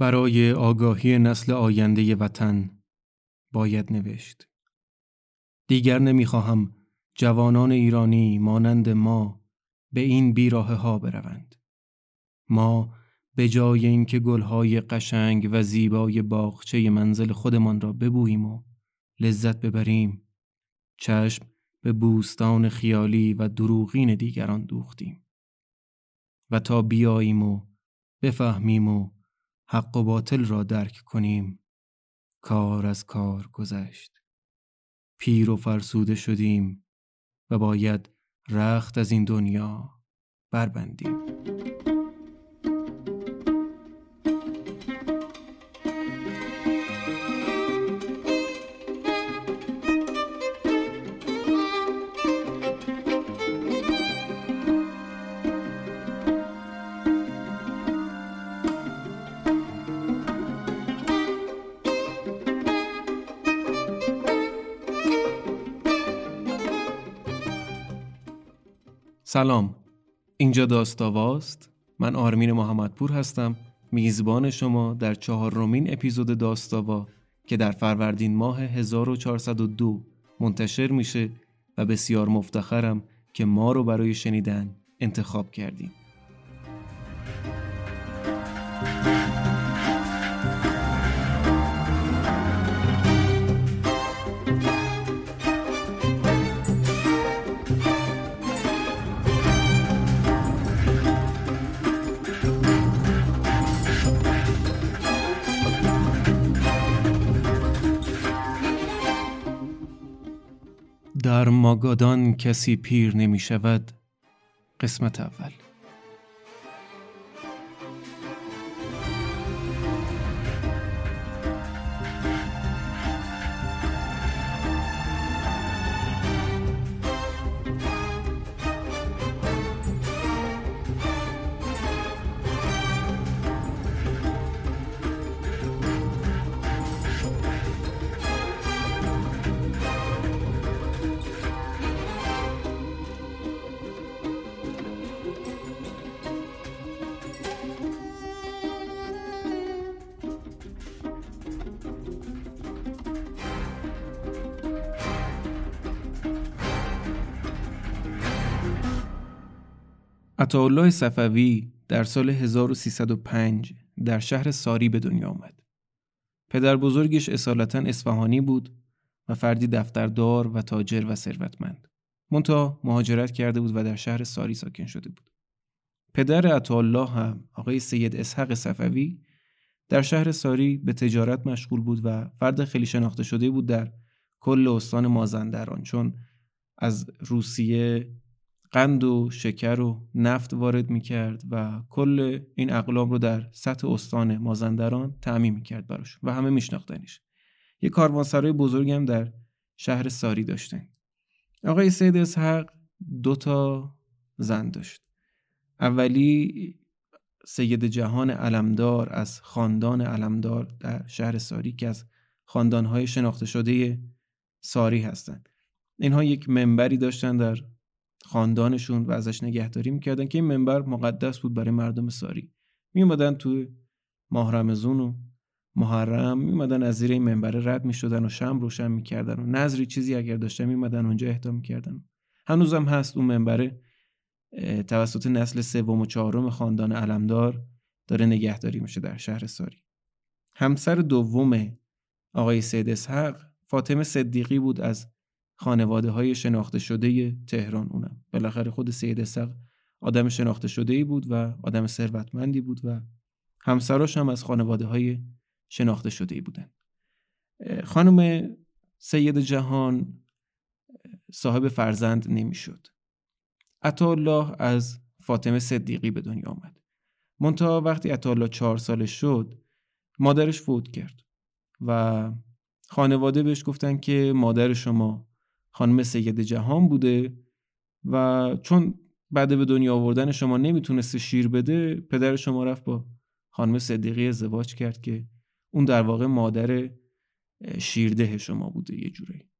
برای آگاهی نسل آینده وطن باید نوشت. دیگر نمی‌خواهم جوانان ایرانی مانند ما به این بیراه ها بروند. ما به جای اینکه گلهای قشنگ و زیبای باغچه منزل خودمان را ببوییم و لذت ببریم چشم به بوستان خیالی و دروغین دیگران دوختیم و تا بیاییم و بفهمیم و حق و باطل را درک کنیم. کار از کار گذشت. پیر و فرسوده شدیم و باید رخت از این دنیا بربندیم. سلام. اینجا داستاواست. من آرمین محمدپور هستم. میزبان شما در چهارمین اپیزود داستاوا که در فروردین ماه 1402 منتشر میشه و بسیار مفتخرم که ما رو برای شنیدن انتخاب کردیم در ماگادان کسی پیر نمی شود قسمت اول. عطاالله صفوی در سال 1305 در شهر ساری به دنیا آمد. پدر بزرگش اصالتا اصفهانی بود و فردی دفتردار و تاجر و ثروتمند. منتها مهاجرت کرده بود و در شهر ساری ساکن شده بود. پدر عطاالله هم آقای سید اسحق صفوی در شهر ساری به تجارت مشغول بود و فرد خیلی شناخته شده بود در کل استان مازندران چون از روسیه قند و شکر و نفت وارد می‌کرد و کل این اقلام رو در سطح استان مازندران تعمین می‌کرد براش و همه میشناختنش. یه کاروانسرای بزرگی هم در شهر ساری داشتن. آقای سید اسحق دو تا زن داشت. اولی سید جهان علمدار از خاندان علمدار در شهر ساری که از خاندانهای شناخته شده ساری هستند اینها یک منبری داشتن در خاندانشون و ازش نگهداری می‌کردن که این منبر مقدس بود برای مردم ساری. میومدن تو ماه رمزون و محرم میومدن از زیر این منبر رد می‌شدن و شم روشن می‌کردن و نظری چیزی اگر داشتن میومدن اونجا اهدا می‌کردن. هنوزم هست اون منبره توسط نسل سوم و چهارم خاندان علمدار داره نگهداری میشه در شهر ساری. همسر دوم آقای سید اسحق فاطمه صدیقی بود از خانواده های شناخته شده تهران اونم بالاخره خود سید اسق آدم شناخته شده ای بود و آدم ثروتمندی بود و همسراش هم از خانواده های شناخته شده ای بودن خانم سید جهان صاحب فرزند نمی‌شد. الله از فاطمه صدیقی به دنیا آمد. منتها وقتی الله چهار سالش شد مادرش فوت کرد و خانواده بهش گفتن که مادر شما خانم سید جهان بوده و چون بعد به دنیا آوردن شما نمی‌تونسته شیر بده پدر شما رفت با خانم صدیقی ازدواج کرد که اون در واقع مادر شیرده شما بوده یه جوری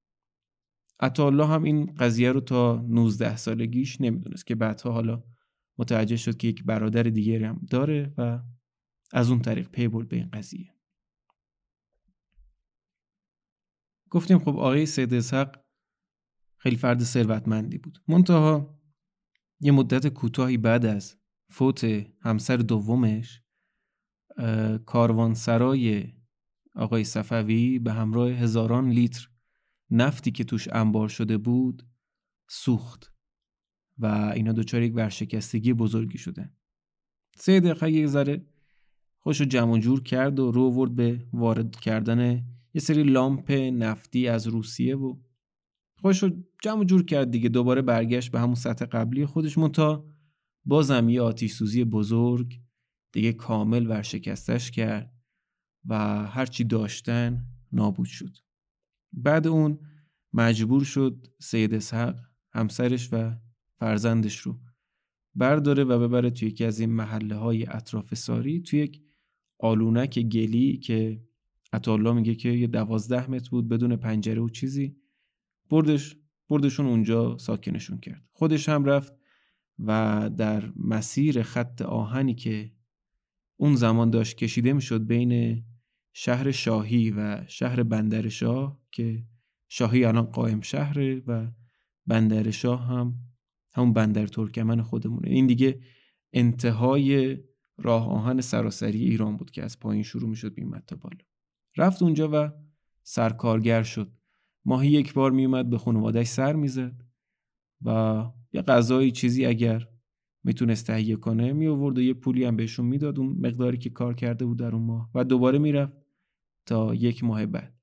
الله هم این قضیه رو تا 19 سالگیش نمی‌دونست که بعدها حالا متوجه شد که یک برادر دیگری هم داره و از اون طریق پی برد به این قضیه. گفتیم خب آقای سید اسحق خیلی فرد ثروتمندی بود. منتها یه مدت کوتاهی بعد از فوت همسر دومش کاروانسرای آقای صفوی به همراه هزاران لیتر نفتی که توش انبار شده بود سوخت و اینا دچار یک ورشکستگی بزرگی شده سه دقیقه یک ذره خوش جمع جور کرد و رو ورد به وارد کردن یه سری لامپ نفتی از روسیه و خوش رو جمع جور کرد دیگه. دوباره برگشت به همون سطح قبلی خودش. متا بازم یه آتیش سوزی بزرگ دیگه کامل ورشکستش کرد و هرچی داشتن نابود شد. بعد اون مجبور شد سید اسحق همسرش و فرزندش رو برداره و ببره توی یکی از این محله های اطراف ساری توی یک آلونک گلی که عطالله میگه که یه دوازده متر بود بدون پنجره و چیزی. بردش بردشون اونجا ساکنشون کرد. خودش هم رفت و در مسیر خط آهنی که اون زمان داشت کشیده می‌شد بین شهر شاهی و شهر بندر شاه که شاهی الان قائم شهره و بندر شاه هم همون بندر ترکمن خودمونه. این دیگه انتهای راه آهن سراسری ایران بود که از پایین شروع می‌شد بیمت تا بالا. رفت اونجا و سرکارگر شد. ماهی یک بار میومد به خانوادهش سر می‌زد و یه غذایی چیزی اگر می‌تونست تهیه کنه می آورد و یه پولی هم بهشون می‌داد. اون مقداری که کار کرده بود در اون ماه و دوباره می‌رفت تا یک ماه بعد.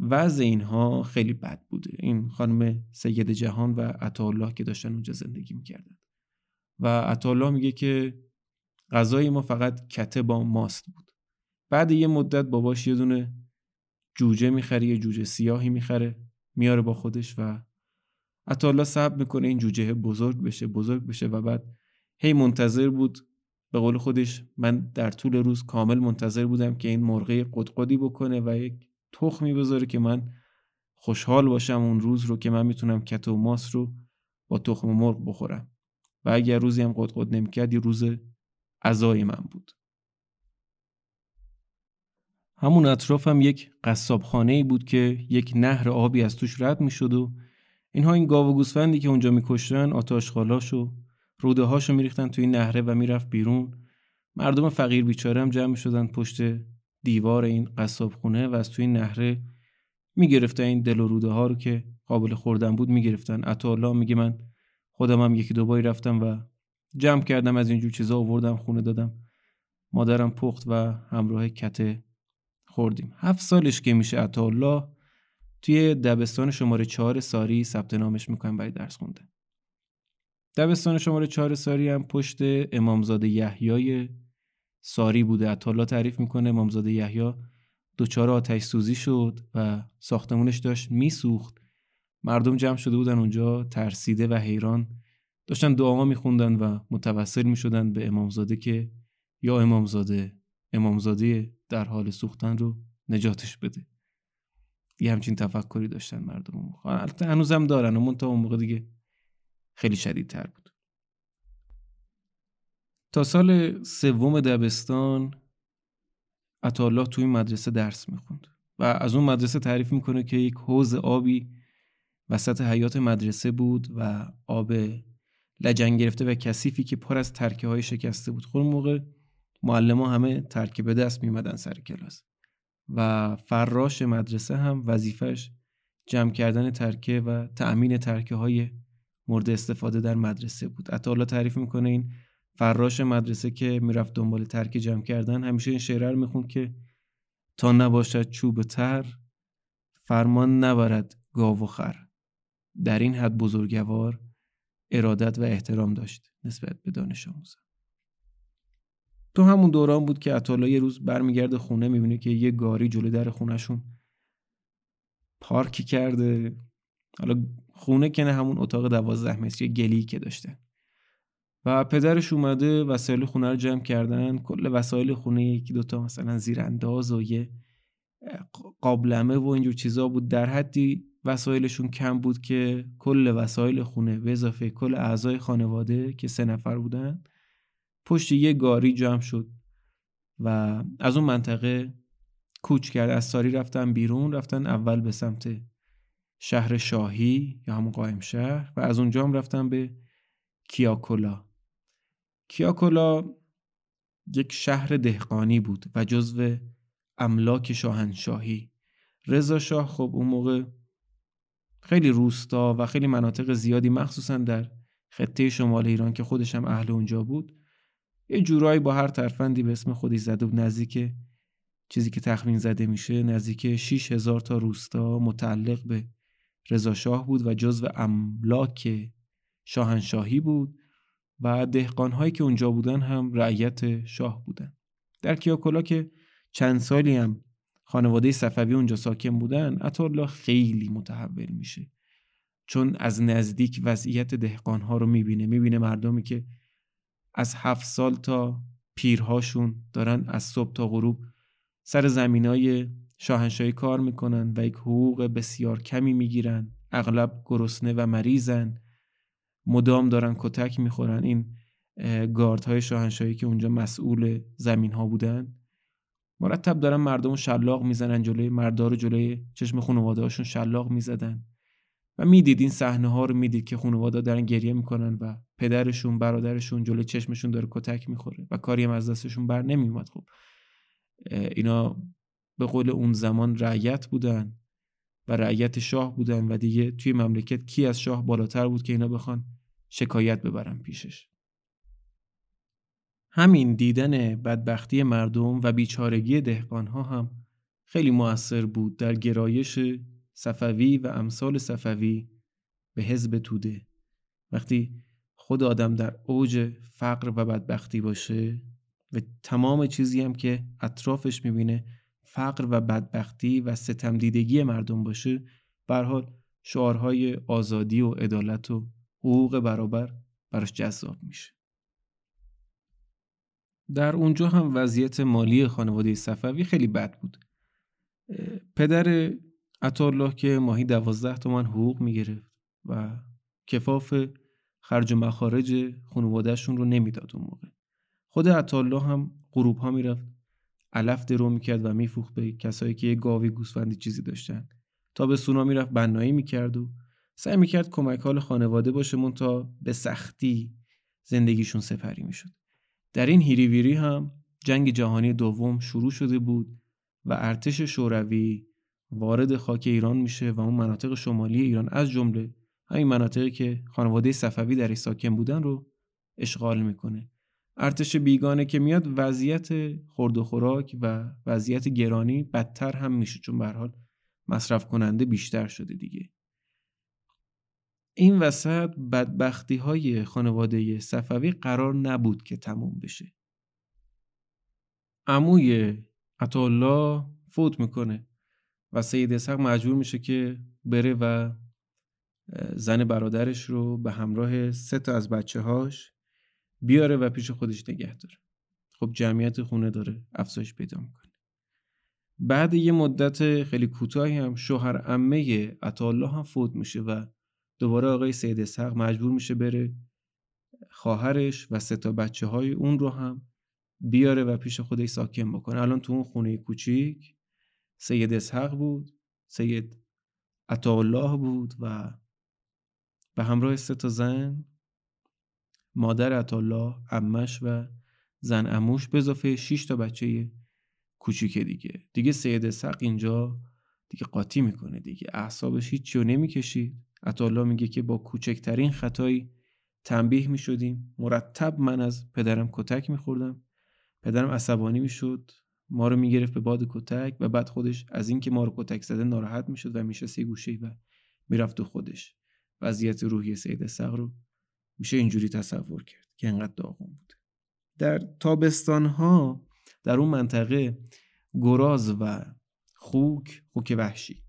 وضع اینها خیلی بد بوده. این خانم سید جهان و عطاالله که داشتن اونجا زندگی می‌کردن. و عطاالله میگه که غذای ما فقط کته با ماست بود. بعد یه مدت باباش یه دونه جوجه می‌خره یه جوجه سیاهی می‌خره میاره با خودش و عطاالله صبر می‌کنه این جوجه بزرگ بشه بزرگ بشه و بعد هی منتظر بود. به قول خودش من در طول روز کامل منتظر بودم که این مرغه قدقدی بکنه و یک تخمی بذاره که من خوشحال باشم اون روز رو که من می‌تونم کت و ماس رو با تخم مرغ بخورم. و اگر روزی هم قدقد نمی‌کرد یه روز عزای من بود. همون اطراف هم یک قصابخانه ای بود که یک نهر آبی از توش رد می‌شد و اینها این گاو و گوسفندی که اونجا میکشتن آتاش خالاش و روده هاشو میریختن توی نهره و می‌رفت بیرون. مردم فقیر بیچاره هم جمع شدن پشت دیوار این قصاب خونه و از توی نهره می‌گرفتن این دل و روده ها رو که قابل خوردن بود می‌گرفتن. الله میگه من خودم هم یکی دو باری رفتم و جمع کردم از اینجور چیزا آوردم خونه دادم. مادرم پخت و همراه کته خوردیم. هفت سالش که میشه الله توی دبستان شماره چهار ساری ثبت نامش می‌کنم برای درس خونده. دبستان شماره چهار ساری هم پشت امامزاده یحیای ساری بوده. عطالا تعریف می‌کنه امامزاده یحیی دوچار آتش سوزی شد و ساختمونش داشت میسوخت. مردم جمع شده بودن اونجا ترسیده و حیران. داشتن دعا میخوندن و متوسل می‌شدن به امامزاده که یا امامزاده امامزاده در حال سوختن رو نجاتش بده. یه همچین تفکری داشتن مردم البته هنوزم دارن و تا اون موقع دیگه خیلی شدیدتر بود. تا سال سوم دبستان عطالله توی مدرسه درس می‌خوند و از اون مدرسه تعریف می‌کنه که یک حوز آبی وسط حیات مدرسه بود و آب لجن گرفته و کثیفی که پر از ترکه های شکسته بود. خود موقع معلم همه ترکه به دست میمدن سر کلاس و فراش مدرسه هم وظیفش جمع کردن ترکه و تأمین ترکه های مورد استفاده در مدرسه بود. حتی تعریف می‌کنه این فراش مدرسه که می‌رفت دنبال ترک جمع کردن همیشه این شعره رو می‌خوند که تا نباشد چوب تر فرمان نبرد گاو و خر. در این حد بزرگوار ارادت و احترام داشت نسبت به دانش آموزان. تو همون دوران بود که اطالا یه روز برمیگرده خونه می‌بینه که یه گاری جلو در خونهشون پارکی کرده. حالا خونه که نه همون اتاق دوازده متری گلی که داشته. و پدرش اومده وسایل خونه رو جمع کردن. کل وسایل خونه یکی دوتا مثلا زیرانداز و یه قابلمه و اینجور چیزا بود. در حدی وسایلشون کم بود که کل وسایل خونه به اضافه کل اعضای خانواده که سه نفر بودن پشت یه گاری جمع شد و از اون منطقه کوچ کرد. از ساری رفتن بیرون رفتن اول به سمت شهر شاهی یا همون قائم شهر و از اونجا هم رفتن به کیاکولا. کیاکولا یک شهر دهقانی بود و جزو املاک شاهنشاهی. رضا شاه خب اون موقع خیلی روستا و خیلی مناطق زیادی مخصوصا در خطه شمال ایران که خودش هم اهل اونجا بود یه جورایی با هر ترفندی به اسم خودی زده بود نزدیک چیزی که تخمین زده میشه نزدیک 6000 تا روستا متعلق به رضا شاه بود و جزو املاک شاهنشاهی بود و دهقانهایی که اونجا بودن هم رعیت شاه بودن. در کیاکولا که چند سالی هم خانواده صفوی اونجا ساکن بودن عطارالله خیلی متحول میشه. چون از نزدیک وضعیت دهقانها رو می‌بینه می‌بینه مردمی که از هفت سال تا پیرهاشون دارن از صبح تا غروب سر زمینای شاهنشاهی کار می‌کنن و یک حقوق بسیار کمی می‌گیرن اغلب گرسنه و مریضن. مدام دارن کتک می‌خورن. این های شاهنشاهی که اونجا مسئول زمین ها بودن. مرتب دارن مردم شلاق می‌زنن جلوی مردار جلوی چشم خانواده هاشون شلاق می‌زدن. و می‌دید این صحنه ها رو می‌دید که خانواده دارن گریه می‌کنن و پدرشون برادرشون جلوی چشمشون داره کتک می‌خوره و کاری هم از دستشون بر نمیومد خب اینا به قول اون زمان رعیت بودن و رعیت شاه بودن و دیگه توی مملکت کی از شاه بالاتر بود که اینا بخوان شکایت ببرن پیشش؟ همین دیدن بدبختی مردم و بیچارگی دهقانها هم خیلی موثر بود در گرایش صفوی و امثال صفوی به حزب توده. وقتی خود آدم در اوج فقر و بدبختی باشه و تمام چیزی هم که اطرافش می‌بینه فقر و بدبختی و ستم دیدگی مردم باشه بر حال شعارهای آزادی و عدالت و حقوق برابر براش جذاب میشه. در اونجا هم وضعیت مالی خانواده صفوی خیلی بد بود. پدر عطالله که ماهی دوازده تومن حقوق می‌گرفت و کفاف خرج و مخارج خانوادهشون رو نمی‌داد اون موقع. خود عطالله هم غروب ها می‌رفت علف درو می‌کرد و میفوخت به کسایی که یه گاوی گوسفندی چیزی داشتن. تا به سونا می‌رفت بنایی می‌کرد و سعی می‌کرد کمک حال خانواده باشه مون تا به سختی زندگیشون سپری می‌شد. در این هیریویری هم جنگ جهانی دوم شروع شده بود و ارتش شوروی وارد خاک ایران میشه و اون مناطق شمالی ایران از جمله همین مناطقی که خانواده صفوی در ساکن بودن رو اشغال می‌کنه. ارتش بیگانه که میاد وضعیت خورد و خوراک و وضعیت گرانی بدتر هم میشه چون به حال مصرف کننده بیشتر شده دیگه. این وسط بدبختی های خانواده صفوی قرار نبود که تموم بشه. عموی عطالله فوت می‌کنه. و سید اسحق مجبور میشه که بره و زن برادرش رو به همراه سه تا از بچه هاش بیاره و پیش خودش نگه داره. خب جمعیت خونه داره افزایش پیدا می‌کنه. بعد یه مدت خیلی کوتاهی هم شوهر عمه عطالله هم فوت میشه و دوباره آقای سید اسحق مجبور میشه بره خواهرش و سه تا بچه های اون رو هم بیاره و پیش خودش ساکن بکنه. الان تو اون خونه کوچیک سید اسحق بود سید عطاالله بود و به همراه سه تا زن مادر عطالله امش و زن اموش به اضافه 6 تا بچه کوچیک دیگه. دیگه سید اسحق اینجا دیگه قاطی می‌کنه دیگه. اعصابش هیچ رو نمی‌کشید. عطالله میگه که با کوچکترین خطایی تنبیه می‌شدیم. مرتب من از پدرم کتک میخوردم. پدرم عصبانی می‌شد. ما رو می‌گرفت به باد کتک و بعد خودش از اینکه ما رو کتک زده ناراحت می‌شد و میشه سی گوشه و می‌رفت تو خودش. وضعیت روحی سید سق رو میشه اینجوری تصور کرد که انقدر داغون بود در تابستان ها در اون منطقه گراز و خوک خوک وحشی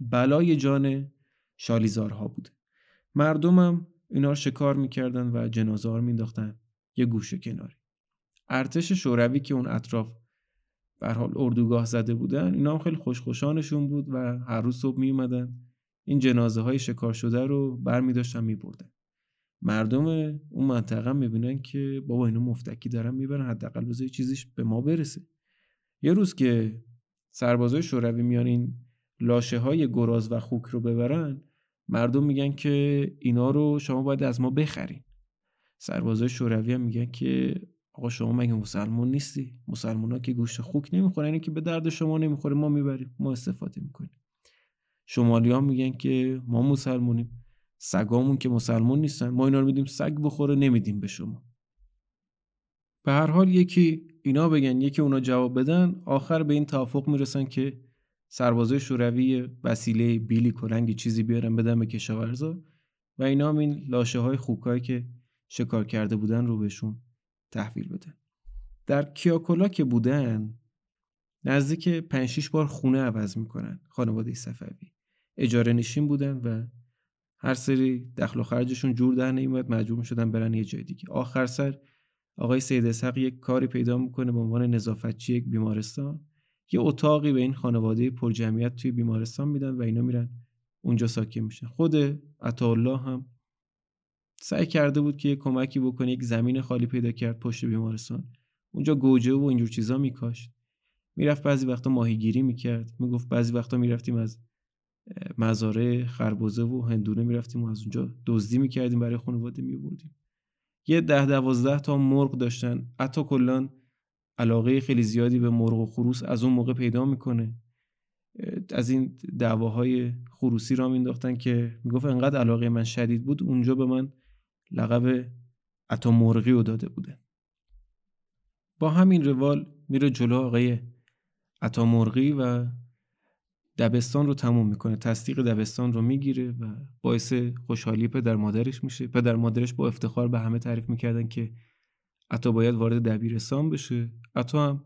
بلای جان شالیزارها بوده مردمم اینا رو شکار می‌کردن و جنازه ها رو مینداختن یه گوشه کناری. ارتش شوروی که اون اطراف بر حال اردوگاه زده بودن اینا هم خیلی خوشخوشانشون بود و هر روز صبح می اومدن این جنازه های شکار شده رو بر می داشتن می بردن. مردم اون منطقه می‌بینن که بابا اینا مفتکی دارن می‌برن حداقل بذار چیزیش به ما برسه. یه روز که سربازای شوروی میان این لاشه های گراز و خوک رو ببرن مردم میگن که اینا رو شما باید از ما بخرین. سربازای شوروی هم میگن که آقا شما مگه مسلمون نیستی؟ مسلمان ها که گوشت خوک نمی‌خورن اینه که به درد شما نمی‌خوره ما می‌بریم ما استفاده می‌کنیم. شمالی ها میگن که ما مسلمونیم سگامون که مسلمون نیستن ما اینا رو میدیم سگ بخوره نمیدیم به شما. به هر حال یکی اینا بگن یکی اونا جواب بدن آخر به این توافق می‌رسن که سربازای شوروی وسیله بیلی کلنگی چیزی بیارن بدن به کشاورزا و اینا هم این لاشه های خوکایی که شکار کرده بودن رو بهشون تحویل بدن در کیاکولا که بودن نزدیک 5 بار خونه عوض می‌کنن خانواده صفوی. اجاره نشین بودن و هر سری دخل و خرجشون جور در نمیاد مجبور می‌شدن برن یه جای دیگه. آخر سر آقای سید اسحق یک کاری پیدا می‌کنه به عنوان نظافتچی یک بیمارستان. یه اتاقی به این خانواده پرجمعیت توی بیمارستان میدن و اینا میرن اونجا ساکن میشن. خود عطاالله هم سعی کرده بود که یه کمکی بکنه یک زمین خالی پیدا کرد پشت بیمارستان. اونجا گوجه و اینجور چیزا میکاشت. می‌رفت بعضی وقتا ماهیگیری می‌کرد. می‌گفت بعضی وقتا می‌رفتیم از مزاره خربوزه و هندونه می‌رفتیم و از اونجا دزدی می‌کردیم برای خانواده میبردیم یه ده دوازده تا مرغ داشتن. حتی کلان علاقه خیلی زیادی به مرغ و خروس از اون موقع پیدا می‌کنه. از این دعواهای خروسی را مینداختن که می‌گفت انقدر علاقه من شدید بود اونجا به من لقب عطا مرغی رو داده بوده. با همین روال میره جلو آقای عطا مرغی و دبستان رو تموم می‌کنه. تصدیق دبستان رو می‌گیره و باعث خوشحالی پدر مادرش میشه. پدر مادرش با افتخار به همه تعریف می‌کردن که عطا باید وارد دبیرستان بشه. عطا هم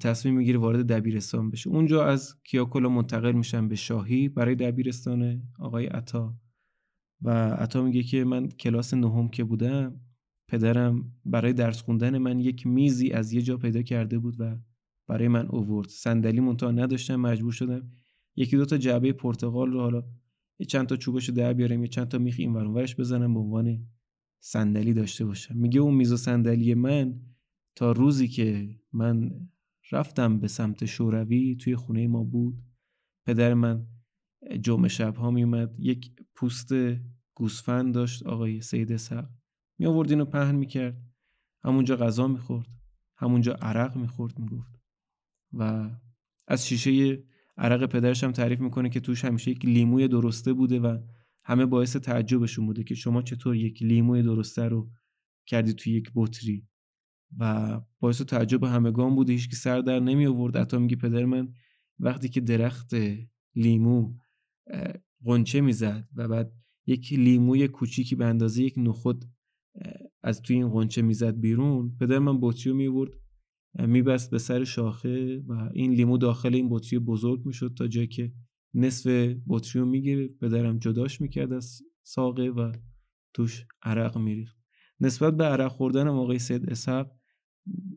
تصمیم می‌گیره وارد دبیرستان بشه. اونجا از کیاکولا منتقل میشن به شاهی برای دبیرستان آقای عطا. و عطا میگه که من کلاس نهم که بودم پدرم برای درس خوندن من یک میزی از یه جا پیدا کرده بود و برای من اوورد صندلی منتها نداشتم مجبور شدم یکی دو تا جعبه پرتغال رو حالا یه چند تا چوبش در بیارم یه چند تا میخ این ورش بزنم به عنوان صندلی داشته باشم. میگه اون میز و صندلی من تا روزی که من رفتم به سمت شوروی توی خونه ما بود پدر من جمعه شب ها میومد یک پوست گوسفند داشت آقای سید سق می آورد اینو پهن می‌کرد. همونجا غذا می‌خورد. همونجا عرق می‌خورد می‌گفت. و از شیشه عرق پدرش هم تعریف می‌کنه که توش همیشه یک لیموی درسته بوده و همه باعث تعجبشون بوده که شما چطور یک لیموی درسته رو کردی توی یک بطری. و باعث تعجب همگان بوده هیچ که سر در نمی آورد حتی میگه پدر من وقتی که درخت لیمو قنچه می‌زد و بعد یک لیموی کوچیکی به اندازه یک نخود از توی این قنچه می‌زد بیرون. پدر من بطری میورد میبست به سر شاخه و این لیمو داخل این بطری بزرگ می‌شد تا جایی که نصف بطری رو می‌گیره. پدرم جداش می‌کرد از ساقه و توش عرق میریخت. نسبت به عرق خوردن موقع سید اسحق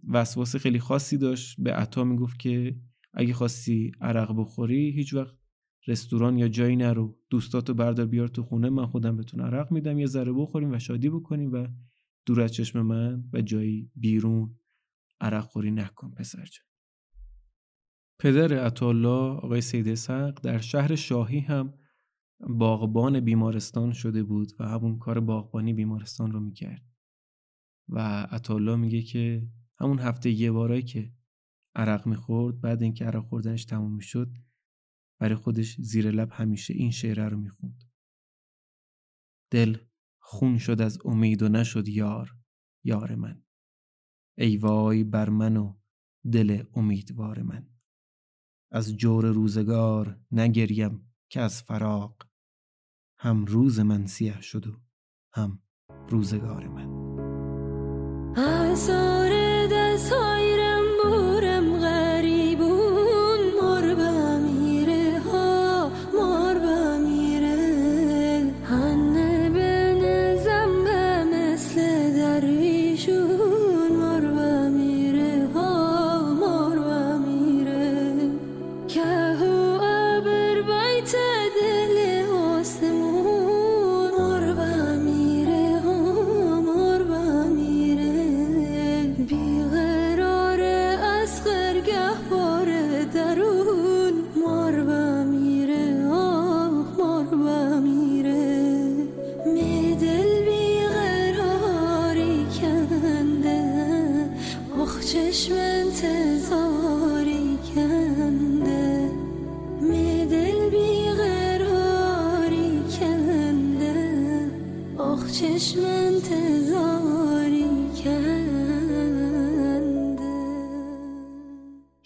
وسواس خیلی خاصی داشت. به عطا می‌گفت که اگه خواستی عرق بخوری هیچ وقت رستوران یا جایی نرو. دوستاتو بردار بیار تو خونه. من خودم بهتون عرق میدم. یه ذره بخوریم و شادی بکنیم و دور از چشم من و جایی بیرون عرق خوری نکن پسر جان. پدر عطالله آقای سید سق در شهر شاهی هم باغبان بیمارستان شده بود و همون کار باغبانی بیمارستان رو می‌کرد. و عطالله میگه که همون هفته یه بارایی که عرق می‌خورد بعد اینکه عرق خوردنش تموم می‌شد برای خودش زیر لب همیشه این شعره رو می‌خوند. دل خون شد از امید و نشد یار یار من. ای وای بر من و دل امیدوار من. از جور روزگار نگریم که از فراق. هم روز من سیه شد و هم روزگار من.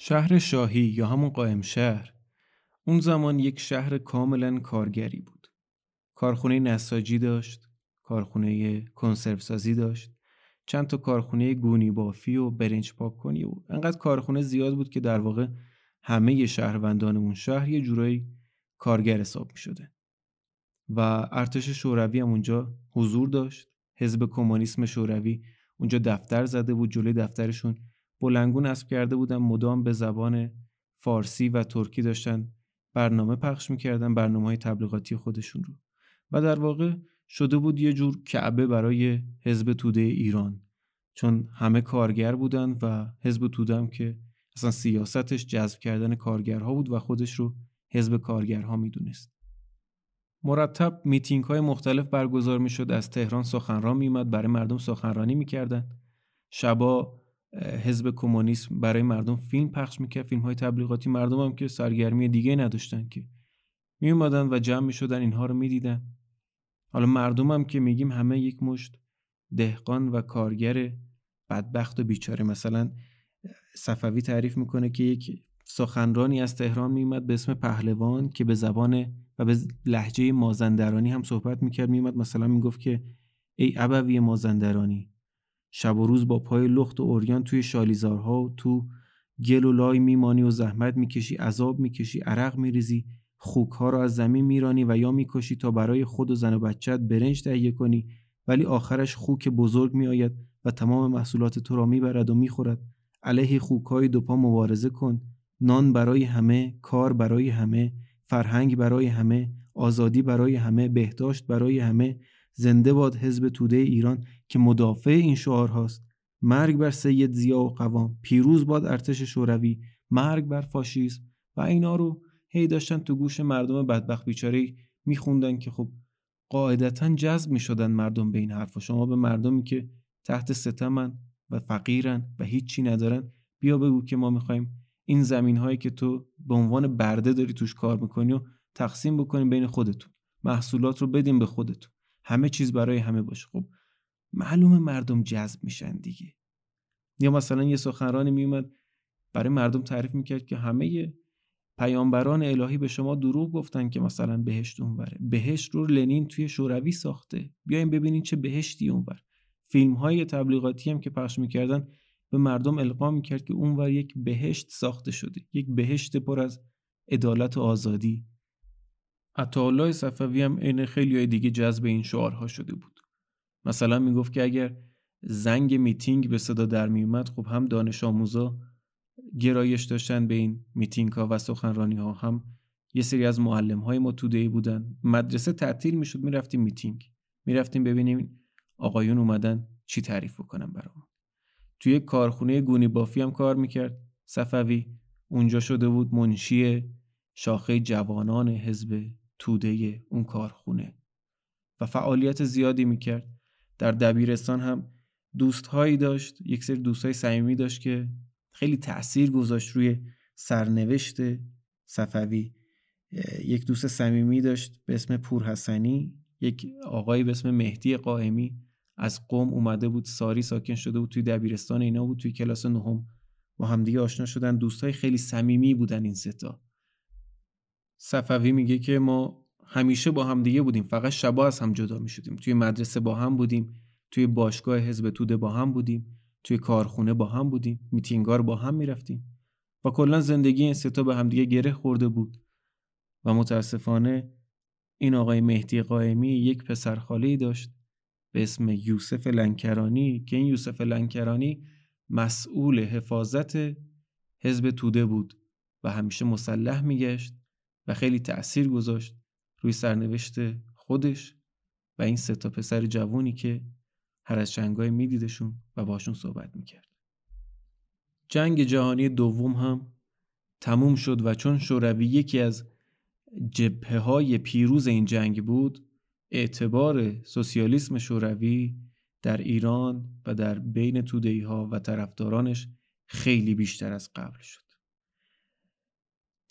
شهر شاهی یا همون قائم شهر اون زمان یک شهر کاملا کارگری بود. کارخونه نساجی داشت، کارخونه کنسرو سازی داشت، چند تا کارخونه گونی بافی و برنج پاک کنی و انقدر کارخونه زیاد بود که در واقع همه شهروندان اون شهر یه جورایی کارگر حساب می شده. و ارتش شوروی هم اونجا حضور داشت حزب کمونیسم شوروی اونجا دفتر زده بود جلوی دفترشون بلنگون اسب کرده بودن مدام به زبان فارسی و ترکی داشتن برنامه پخش می‌کردن برنامه های تبلیغاتی خودشون رو. و در واقع شده بود یه جور کعبه برای حزب توده ایران. چون همه کارگر بودن و حزب توده هم که اصلا سیاستش جذب کردن کارگرها بود و خودش رو حزب کارگرها می‌دونست. مرتب میتینگ های مختلف برگزار می‌شد از تهران سخنران میومد برای مردم سخنرانی می‌کردن. شبا حزب کمونیسم برای مردم فیلم پخش می‌کرد. فیلم های تبلیغاتی مردم هم که سرگرمی دیگه نداشتن که می اومدن و جمع می‌شدن اینها رو می‌دیدن. حالا مردم هم که میگیم همه یک مشت دهقان و کارگر بدبخت و بیچاره. مثلا صفوی تعریف می‌کنه که یک سخنرانی از تهران میومد به اسم پهلوان که به زبان و به لحجه مازندرانی هم صحبت می‌کرد. میومد مثلا می‌گفت که ای ابوی مازندرانی شب و روز با پای لخت و اوریان توی شالیزارها و تو گل و لای میمانی و زحمت می‌کشی عذاب می‌کشی عرق میریزی خوکها را از زمین میرانی و یا می‌کشی تا برای خود و زن و بچت برنج تهیه کنی ولی آخرش خوک بزرگ میآید و تمام محصولات تو را می‌برد و می‌خورد. علیه خوکهای دو پا مبارزه کن. نان برای همه کار برای همه فرهنگ برای همه آزادی برای همه بهداشت برای همه زنده باد حزب توده ایران که مدافع این شعار هاست. مرگ بر سید زیا و قوام پیروز باد ارتش شوروی مرگ بر فاشیسم و اینا رو هی داشتن تو گوش مردم بدبخت بیچاره میخوندن که خب قاعدتا جذب می‌شدن مردم به این حرفا شما به مردمی که تحت ستمن و فقیرن و هیچی ندارن. بیا بگو که ما می‌خوایم این زمین هایی که تو به عنوان برده داری توش کار می‌کنی و تقسیم بکنیم بین خودتون. محصولات رو بدیم به خودتون. همه چیز برای همه باشه. خب معلومه مردم جذب میشن دیگه. یا مثلا یه سخنرانی میومد برای مردم تعریف می‌کرد که همه پیامبران الهی به شما دروغ گفتن که مثلا بهشت اونوره. بهشت رو لنین توی شوروی ساخته. بیاین ببینین چه بهشتی اونور. فیلم های تبلیغاتی هم که پخش می‌کردن به مردم القا می‌کرد که اونور یک بهشت ساخته شده. یک بهشت پر از عدالت و آزادی. عطاالله صفوی هم عین خیلی های دیگه جذب این شعارها شده بود. مثلا می‌گفت که اگر زنگ میتینگ به صدا در میومد خب هم دانش آموزا گرایش داشتن به این میتینگ ها و سخنرانی ها هم یه سری از معلم های ما توده‌ای بودن. مدرسه تعطیل می‌شد می‌رفتیم میتینگ. می‌رفتیم ببینیم آقایون اومدن چی تعریف بکنن برامون. توی کارخونه گونی بافی هم کار می‌کرد. صفوی اونجا شده بود منشی شاخه جوانان حزب توده اون کارخونه و فعالیت زیادی می‌کرد. در دبیرستان هم دوستهایی داشت یک سری دوستهای صمیمی داشت که خیلی تاثیر گذاشت روی سرنوشت صفوی. یک دوست صمیمی داشت به اسم پورحسنی یک آقایی به اسم مهدی قائمی. از قوم اومده بود ساری ساکن شده بود توی دبیرستان اینا بود توی کلاس نهم. با همدیگه آشنا شدن. دوستای خیلی صمیمی بودن این ستا صفوی میگه که ما همیشه با هم دیگه بودیم. فقط شبا از هم جدا می‌شدیم. توی مدرسه با هم بودیم. توی باشگاه حزب توده با هم بودیم. توی کارخونه با هم بودیم. میتینگار با هم می‌رفتیم. و کلا زندگی این ستا به همدیگه گره خورده بود. و متاسفانه این آقای مهدی قائمی یک پسر خالی داشت به اسم یوسف لنکرانی که این یوسف لنکرانی مسئول حفاظت حزب توده بود و همیشه مسلح میگشت. و خیلی تأثیر گذاشت روی سرنوشت خودش و این سه تا پسر جوونی که هر از جنگای میدیدشون و باشون صحبت می‌کرد. جنگ جهانی دوم هم تموم شد و چون شوروی یکی از جبهه های پیروز این جنگ بود اعتبار سوسیالیسم شوروی در ایران و در بین تودهی ها و طرفدارانش خیلی بیشتر از قبل شد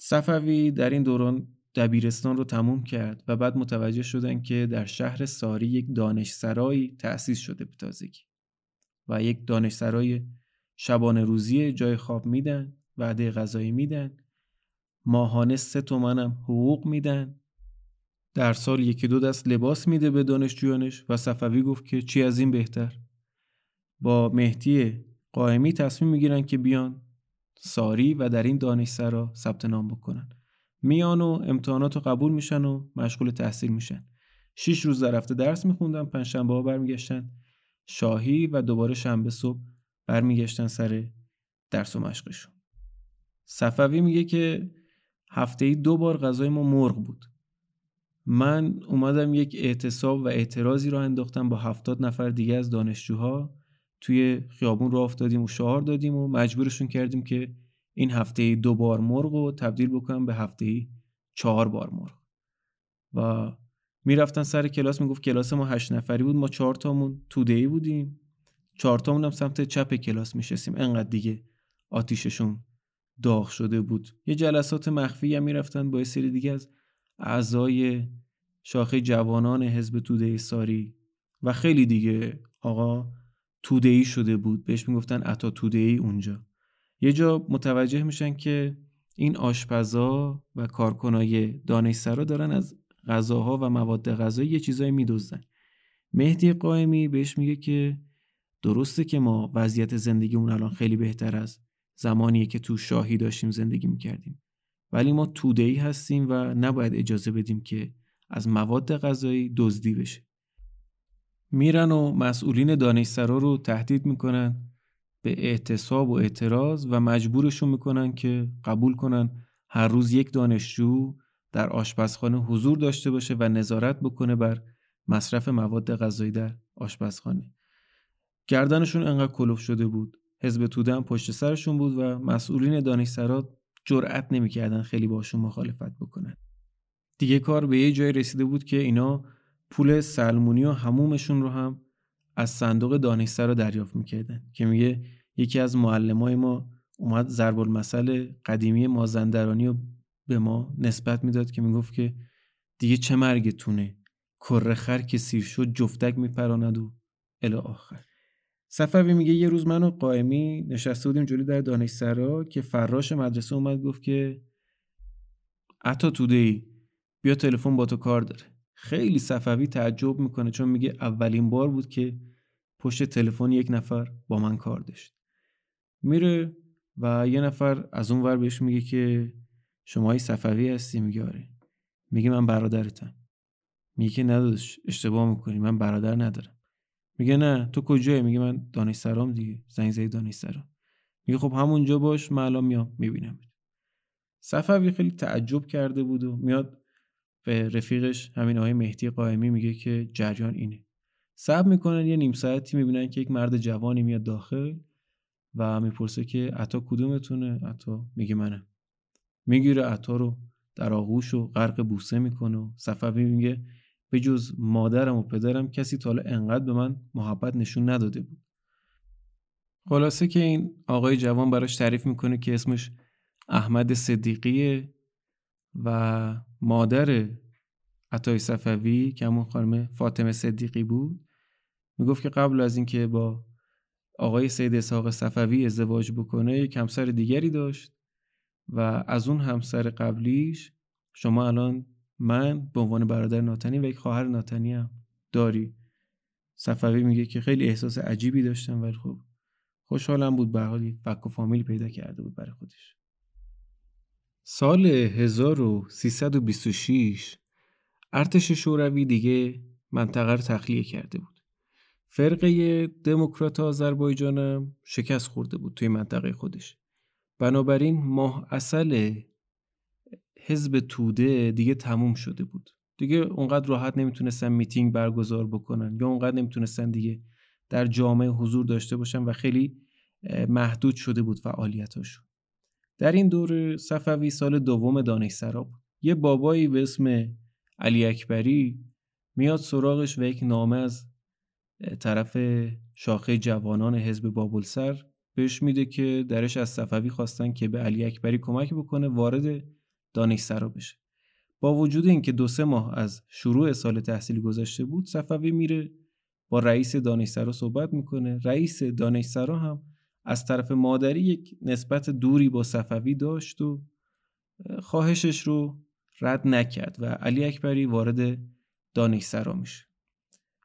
صفوی در این دوران دبیرستان رو تموم کرد و بعد متوجه شدن که در شهر ساری یک دانشسرایی تأسیس شده به تازگی و یک دانشسرای شبانه روزی جای خواب میدن وعده غذایی میدن ماهانه سه تومن حقوق میدن. در سال یکی دو دست لباس میده به دانشجویانش و صفوی گفت که چی از این بهتر؟ با مهدی قائمی تصمیم می‌گیرن که بیان ساری و در این دانشسرا ثبت نام بکنن. میان و امتحانات رو قبول میشن و مشغول تحصیل میشن. شیش روز در هفته درس میخوندن پنجشنبه ها برمیگشتن. شاهی و دوباره شنبه صبح برمیگشتن سر درس و مشقشون. صفوی میگه که هفته ای دو بار غذای ما مرغ بود. من اومدم یک اعتصاب و اعتراضی را انداختم با هفتاد نفر دیگه از دانشجوها. توی خیابون را افتادیم و شعار دادیم و مجبورشون کردیم که این هفته دو بار مرغ رو تبدیل بکنم به هفته چهار بار مرغ. و می‌رفتن سر کلاس می‌گفت کلاس ما هشت نفری بود ما چهار تامون توده ای بودیم. چهار تامون هم سمت چپ کلاس میشستیم. انقدر دیگه آتیششون داغ شده بود. یه جلسات مخفی هم می‌رفتن با یه سری دیگه از اعضای شاخه جوانان حزب توده ساری و خیلی دیگه. آقا توده ای شده بود. بهش می‌گفتن عطا توده ای اونجا. یه جا متوجه میشن که این آشپزا و کارکنای دانشسرا دارن از غذاها و مواد غذایی یه چیزایی میدزدن. مهدی قائمی بهش میگه که درسته که ما وضعیت زندگیمون الان خیلی بهتر از زمانیه که تو شاهی داشتیم زندگی می‌کردیم. ولی ما تودهی هستیم و نباید اجازه بدیم که از مواد غذایی دزدی بشه. میرن و مسئولین دانشسرا رو تهدید می‌کنن به اعتصاب و اعتراض و مجبورشون می‌کنن که قبول کنن هر روز یک دانشجو در آشپزخانه حضور داشته باشه و نظارت بکنه بر مصرف مواد غذایی در آشپزخانه. گردنشون انقدر کلوف شده بود حزب توده هم پشت سرشون بود و مسئولین دانشسرا جرأت نمی‌کردن خیلی باشون مخالفت بکنن. دیگه کار به یه جای رسیده بود که اینا پول سلمونی و همومشون رو هم از صندوق دانشسرا دریافت می‌کردن که میگه یکی از معلمای ما اومد ضرب المثل قدیمی مازندرانی رو به ما نسبت می‌داد که می‌گفت که دیگه چه مرگتونه کره خر که سیر شد جفتک میپراند و الی آخر. صفوی میگه یه روز من و قائمی نشسته بودیم جلوی در دانشسرا که فراش مدرسه اومد گفت که عطا توده ای بیا تلفن با تو کار داره. خیلی صفوی تعجب می‌کنه چون میگه اولین بار بود که پشت تلفن یک نفر با من کار داشت. میره و یه نفر از اون ور بهش میگه که شما صفوی هستی؟ میگه آره. میگه من برادرتم. میگه که ندادش اشتباه می‌کنی من برادر ندارم. میگه نه تو کجایی؟ میگه من دانشسرام دیگه زنگ زدی دانشسرام میگه خب همونجا باش من الان میام می‌بینم صفوی خیلی تعجب کرده بود و میاد به رفیقش همین آقای مهدی قائمی میگه که جریان اینه. صبر می‌کنن یه نیم ساعتی می‌بینن که یک مرد جوانی میاد داخل و می‌پرسه که عطا کدومتونه؟ عطا میگه منم. می‌گیره عطا رو در آغوش و غرق بوسه می‌کنه و صفوی میگه به جز مادرم و پدرم کسی تا انقدر به من محبت نشون نداده بود. خلاصه که این آقای جوان براش تعریف می‌کنه که اسمش احمد صدیقیه و مادر عطای صفوی که همون خانم فاطمه صدیقی بود می‌گفت که قبل از اینکه با آقای سید اسحاق صفوی ازدواج بکنه یک همسر دیگری داشت و از اون همسر قبلیش شما الان من به عنوان برادر ناتنی و یک خواهر ناتنی هم داری. صفوی میگه که خیلی احساس عجیبی داشتم ولی خب خوشحالم بود به حالی فک و فامیل پیدا کرده بود برای خودش. سال 1326 ارتش شوروی دیگه منطقه رو تخلیه کرده بود. فرقه دموکرات آذربایجانم شکست خورده بود توی منطقه خودش. بنابراین ماه اصل حزب توده دیگه تموم شده بود. دیگه اونقدر راحت نمی‌تونستن میتینگ برگزار بکنن یا اونقدر نمی‌تونستن دیگه در جامعه حضور داشته باشن و خیلی محدود شده بود فعالیتاشون. در این دور صفوی سال دوم دانشسرا بود یه بابایی به اسم علی اکبری میاد سراغش و یک نامه از طرف شاخه جوانان حزب بابلسر بهش میده که درش از صفوی خواستن که به علی اکبری کمک بکنه وارد دانشسرا بشه با وجود اینکه دو سه ماه از شروع سال تحصیلی گذشته بود صفوی میره با رئیس دانشسرا صحبت می‌کنه. رئیس دانشسرا هم از طرف مادری یک نسبت دوری با صفوی داشت و خواهشش رو رد نکرد و علی اکبری وارد دانشسرا میشه.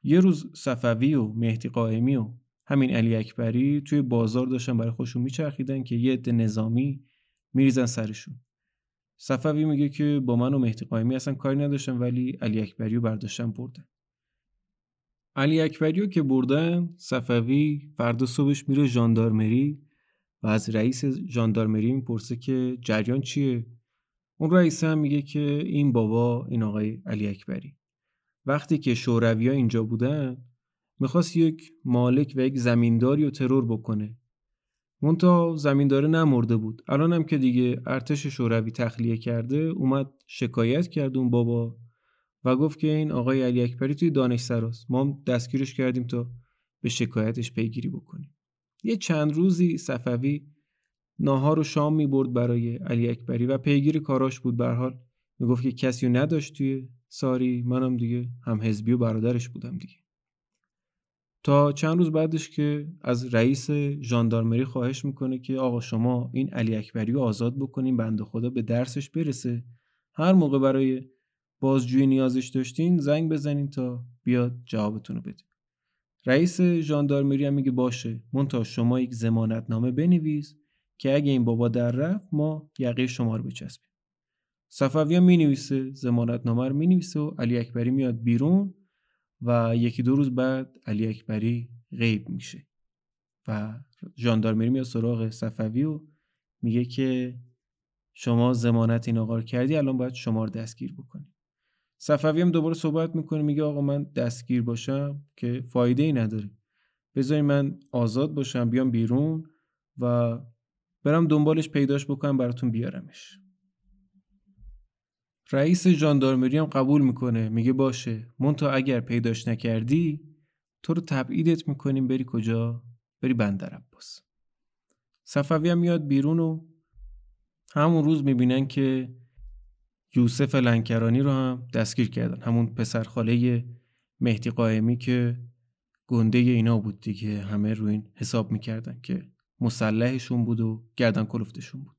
یه روز صفوی و مهدی قائمی و همین علی اکبری توی بازار داشتن برای خودشون میچرخیدن که یه عده نظامی میریزن سرشون. صفوی میگه که با من و مهدی قائمی اصلا کاری نداشتن ولی علی اکبری رو برداشتن بردن. علی اکبری رو که بردن صفوی فردا صبحش میره ژاندارمری و از رئیس ژاندارمری می‌پرسه که جریان چیه؟ اون رئیس هم میگه که این بابا این آقای علی اکبری. وقتی که شوروی اینجا بودن می‌خواست یک مالک و یک زمینداری رو ترور بکنه. منتها زمینداره نمرده بود. الان هم که دیگه ارتش شوروی تخلیه کرده اومد شکایت کرد اون بابا. و گفت که این آقای علی اکبری توی دانشسراست ما هم دستگیرش کردیم تا به شکایتش پیگیری بکنیم. یه چند روزی صفوی ناهار و شام می برد برای علی اکبری و پیگیر کاراش بود. به حال می‌گفت که کسی نداشت توی ساری. منم دیگه هم حزبی و برادرش بودم دیگه. تا چند روز بعدش که از رئیس ژاندارمری خواهش می‌کنه که آقا شما این علی اکبری رو آزاد بکنین بنده خدا به درسش برسه. هر موقع برای بازجویی نیازش داشتین زنگ بزنین تا بیاد جوابتون رو بده. رئیس ژاندارمری هم میگه باشه. مونتا شما یک نامه بنویس که اگه این بابا در رفت ما یقه شما رو بچسبیم. صفوی هم می‌نویسه نامه رو می‌نویسه و علی اکبری میاد بیرون و یکی دو روز بعد علی اکبری غیب میشه. و ژاندارمری میاد سراغ صفوی و میگه که شما زمانت این آقا کردی الان باید شما رو دستگیر بکنی صفوی هم دوباره صحبت می‌کنه میگه آقا من دستگیر باشم که فایده ای نداره. بذاری من آزاد باشم بیام بیرون و برم دنبالش پیداش بکنم براتون بیارمش. رئیس ژاندارمری هم قبول می‌کنه میگه باشه. مونتا اگر پیداش نکردی تو رو تبعیدت می‌کنیم بری کجا؟ بری بندر عباس. صفوی هم میاد بیرون و همون روز می‌بینن که یوسف لنکرانی رو هم دستگیر کردن. همون پسر خاله مهدی قائمی که گنده اینا بود دیگه. همه رو این حساب می‌کردن که مسلحشون بود و گردن کلفتشون بود.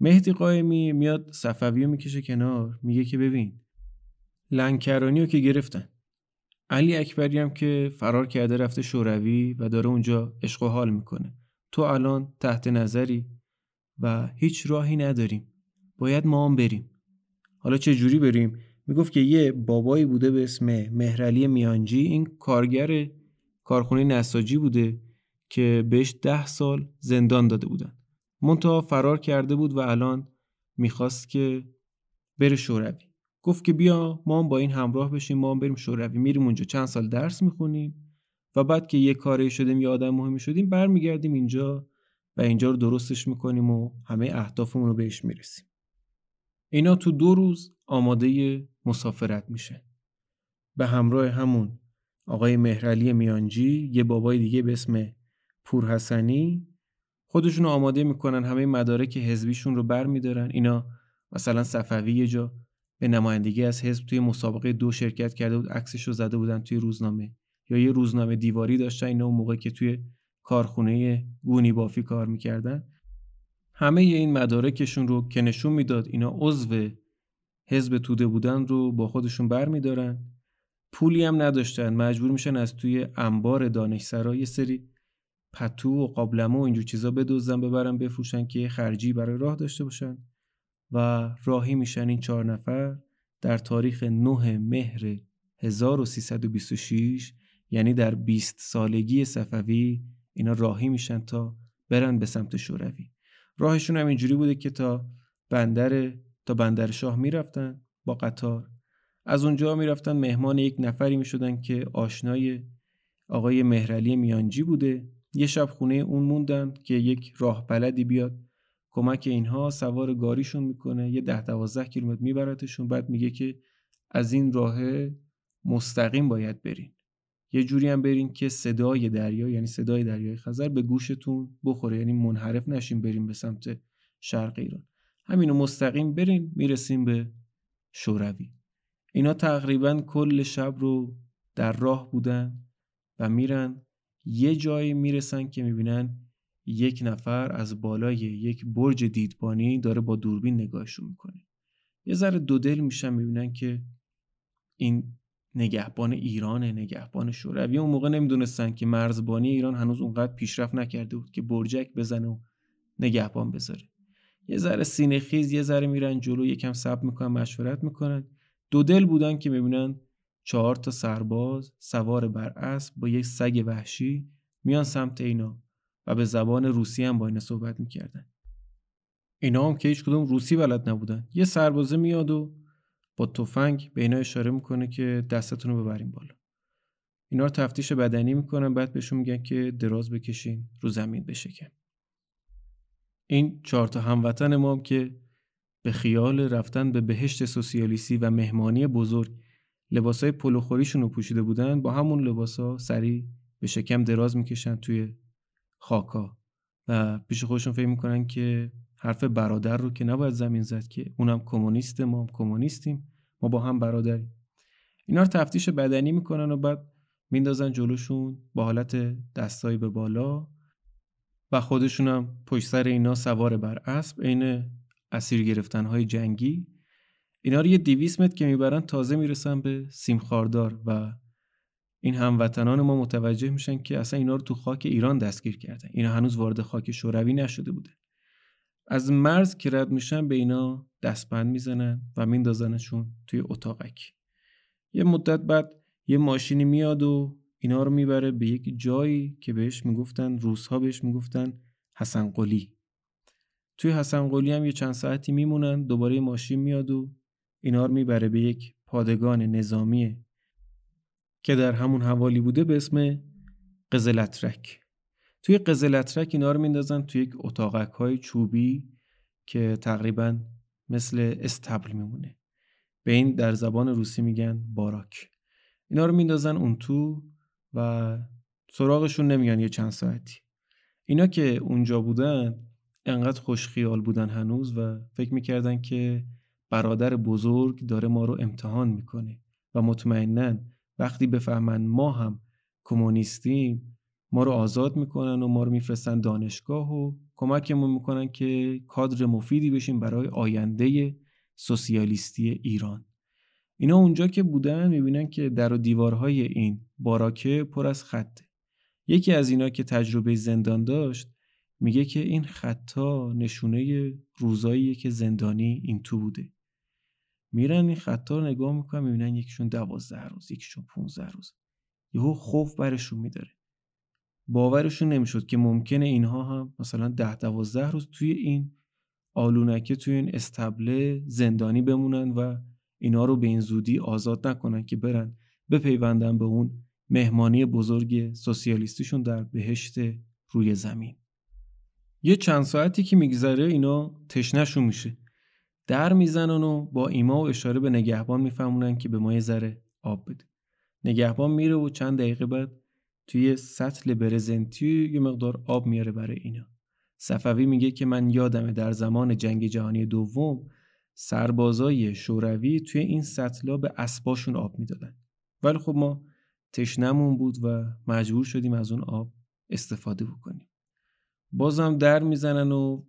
مهدی قائمی میاد صفوی رو می‌کشه کنار. میگه که ببین لنکرانی رو که گرفتن. علی اکبری هم که فرار کرده رفته شوروی و داره اونجا عشق و حال می‌کنه. تو الان تحت نظری و هیچ راهی نداریم. باید ما هم بریم. حالا چه جوری بریم؟ می‌گفت که یه بابایی بوده به اسم مهرعلی میانجی این کارگر کارخونه نساجی بوده که بهش ده سال زندان داده بودن. منتها فرار کرده بود و الان می‌خواست که بره شوروی. گفت که بیا ما هم با این همراه بشیم ما هم بریم شوروی. میریم اونجا. چند سال درس می‌خونیم و بعد که یه کاری شدیم یه آدم مهمی شدیم برمیگردیم اینجا و اینجا رو درستش می‌کنیم و همه اهدافمون رو بهش می‌رسیم. اینا تو دو روز آماده مسافرت میشه. به همراه همون آقای مهرعلی میانجی یه بابای دیگه به اسم پورحسنی خودشون آماده می‌کنن همه مدارک حزبیشون رو بر میدارن. اینا مثلا صفوی یه جا به نمایندگی از حزب توی مسابقه دو شرکت کرده بود عکسش رو زده بودن توی روزنامه. یا یه روزنامه دیواری داشتن اینا اون موقع که توی کارخونه گونی بافی کار می‌کردن. همه این مدارکشون رو که نشون می‌داد اینا عضو حزب توده بودن رو با خودشون بر میدارن. پولی هم نداشتن. مجبور میشن از توی انبار دانشسرا یه سری پتو و قابلمه و اینجور چیزا بدوزن ببرن بفروشن که خرجی برای راه داشته باشن. و راهی میشن این چهار نفر در تاریخ 9 مهر 1326 یعنی در 20 سالگی صفوی اینا راهی میشن تا برن به سمت شوروی. راهشون هم اینجوری بوده که تا بندر تا بندر شاه می‌رفتن با قطار. از اونجا می‌رفتن مهمان یک نفری می‌شدن که آشنای آقای مهرعلی میانجی بوده. یه شب خونه اون موندن که یک راه بلدی بیاد کمک اینها سوار گاریشون می‌کنه. یه ده دوازده کیلومتر میبرتشون بعد میگه که از این راه مستقیم باید برین یه جوری هم برین که صدای دریا یعنی صدای دریای خزر به گوشتون بخوره. یعنی منحرف نشین بریم به سمت شرق ایران. همینو مستقیم برین می‌رسیم به شوروی. اینا تقریبا کل شب رو در راه بودن و میرن. یه جایی می‌رسن که می‌بینن یک نفر از بالای یک برج دیدبانی داره با دوربین نگاهشون می‌کنه. یه ذره دو دل میشن می‌بینن که این نگهبان ایرانه نگهبان شوروی. اون موقع نمی‌دونستن که مرزبانی ایران هنوز اونقدر پیشرفت نکرده بود که برجک بزنه و نگهبان بذاره. یه ذره سینه خیز یه ذره میرن جلو یکم صبر می‌کنن مشورت می‌کنن. دو دل بودن که می‌بینن چهار تا سرباز سوار بر اسب با یک سگ وحشی میان سمت اینا و به زبان روسی هم با اینا صحبت می‌کردن. اینا هم که هیچ کدوم روسی بلد نبودن. یه سربازه میاد و با تفنگ به اینا اشاره می‌کنه که دستتون رو ببرین بالا. اینا رو تفتیش بدنی می‌کنن بعد بهشون میگن که دراز بکشین رو زمین بشکن. این چهار تا هموطن ما که به خیال رفتن به بهشت سوسیالیستی و مهمانی بزرگ لباسای پلوخوریشون رو پوشیده بودن با همون لباسا سریع به شکم دراز می‌کشن توی خاکا و پیش خودشون فکر می‌کنن که حرف برادر رو که نباید زمین زد که اونم کمونیست ما هم کمونیستیم ما با هم برادریم. اینا رو تفتیش بدنی می‌کنن و بعد میندازن جلوشون با حالت دستایی به بالا و خودشون هم پشت سر اینا سوار بر اسب عین اسیر گرفتن های جنگی. اینا رو یه دیویس متر که می‌برن تازه می‌رسن به سیم خاردار و این هموطنان ما متوجه میشن که اصلا اینا رو تو خاک ایران دستگیر کردن. اینا هنوز وارد خاک شوروی نشده بوده. از مرز که رد میشن به اینا دستبند می‌زنن و میندازنشون توی اتاقک. یه مدت بعد یه ماشینی میاد و اینا رو می‌بره به یک جایی که بهش می‌گفتن روزها بهش می‌گفتن حسن قلی. توی حسن قلی هم یه چند ساعتی میمونن دوباره ماشین میاد و اینا رو می‌بره به یک پادگان نظامی که در همون حوالی بوده به اسم قزلترک. توی قزلترک اینا رو میندازن توی یک اتاقک های چوبی که تقریبا مثل استبل میمونه. به این در زبان روسی میگن باراک. اینا رو میندازن اون تو و سراغشون نمیان یه چند ساعتی. اینا که اونجا بودن انقدر خوش خیال بودن هنوز و فکر می‌کردن که برادر بزرگ داره ما رو امتحان می‌کنه و مطمئنا وقتی بفهمن ما هم کمونیستیم ما رو آزاد می‌کنن و ما رو میفرستن دانشگاه و کمکمون می‌کنن که کادر مفیدی بشیم برای آینده سوسیالیستی ایران. اینا اونجا که بودن می‌بینن که در و دیوارهای این باراکه پر از خطه. یکی از اینا که تجربه زندان داشت میگه که این خطا نشونه روزاییه که زندانی این تو بوده. میرن این خطا رو نگاه می‌کنن می‌بینن یکیشون دوازده روز یکیشون 15 روز. یهو خوف برشون میداره. باورشون نمی‌شد که ممکنه اینها هم مثلا ده دوازده روز توی این آلونکه توی این استبله زندانی بمونن و اینا رو به این زودی آزاد نکنن که برن بپیوندن به اون مهمانی بزرگ سوسیالیستیشون در بهشت روی زمین. یه چند ساعتی که میگذره اینا تشنشون میشه. در می‌زنن و با ایما و اشاره به نگهبان میفهمونن که به ما یه ذره آب بده. نگهبان میره و چند دقیقه بعد توی سطل برزنتی یه مقدار آب میاره برای اینا. صفوی میگه که من یادمه در زمان جنگ جهانی دوم سربازای شوروی توی این سطلا به اسباشون آب می‌دادن. ولی خب ما تشنمون بود و مجبور شدیم از اون آب استفاده بکنیم. بازم در می‌زنن و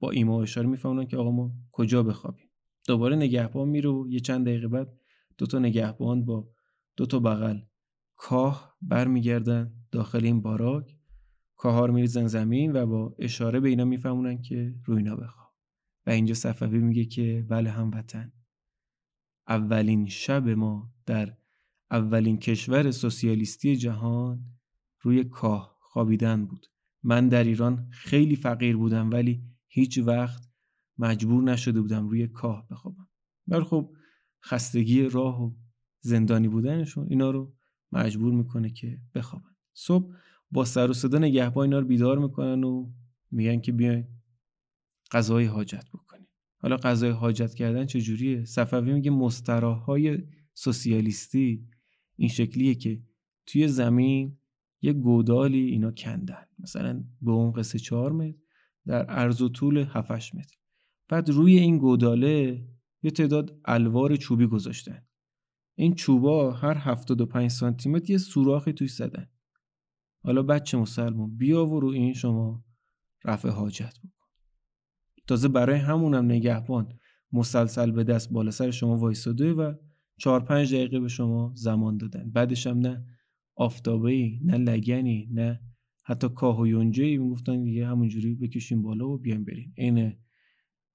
با ایما اشاره می‌فهمن که آقا ما کجا بخوابیم؟ دوباره نگهبان میره و یه چند دقیقه بعد دو تا نگهبان با دو تا بغل کاه برمیگردن داخل این باراک. کاهار میریزن زمین و با اشاره به اینا میفهمونن که روی اینا بخواب. و اینجا صفوی میگه که بله هموطن. اولین شب ما در اولین کشور سوسیالیستی جهان روی کاه خوابیدن بود. من در ایران خیلی فقیر بودم ولی هیچ وقت مجبور نشده بودم روی کاه بخوابم. ولی خب خستگی راه و زندانی بودنشون اینا رو مجبور می‌کنه که بخوابن. صبح با سر و صدا نگهبان اینا رو بیدار می‌کنن و میگن که بیاین قضای حاجت بکنیم حالا قضای حاجت کردن چجوریه؟ صفوی میگه مستراهای سوسیالیستی این شکلیه که توی زمین یه گودالی اینا کندن. مثلا به عمق 3 4 متر در عرض و طول 7 متر. بعد روی این گوداله یه تعداد الوار چوبی گذاشتن. این چوبا هر 75 سانتی متر یه سوراخی توی زدن. حالا بچه مسلمون بیا و رو این شما رفع حاجت بکن. تازه برای همونم نگهبان. مسلسل به دست بالا سر شما وایساده و چهار پنج دقیقه به شما زمان دادن. بعدش هم نه آفتابه نه لگنی نه حتی کاه و یونجه ای می‌گفتن دیگه همونجوری بکشیم بالا و بیایم بریم. عین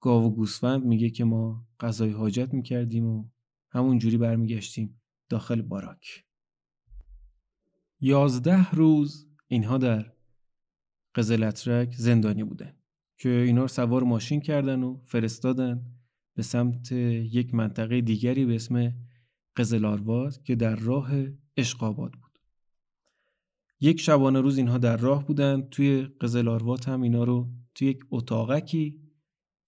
گاو و گوسفند میگه که ما غذای حاجت می‌کردیم و همونجوری برمیگشتیم داخل باراک. یازده روز اینها در قزلترک زندانی بودن که اینا رو سوار ماشین کردن و فرستادن به سمت یک منطقه دیگری به اسم قزلارواد که در راه اشقاباد بود. یک شبانه روز اینها در راه بودن توی قزلاروات هم اینا رو توی یک اتاقکی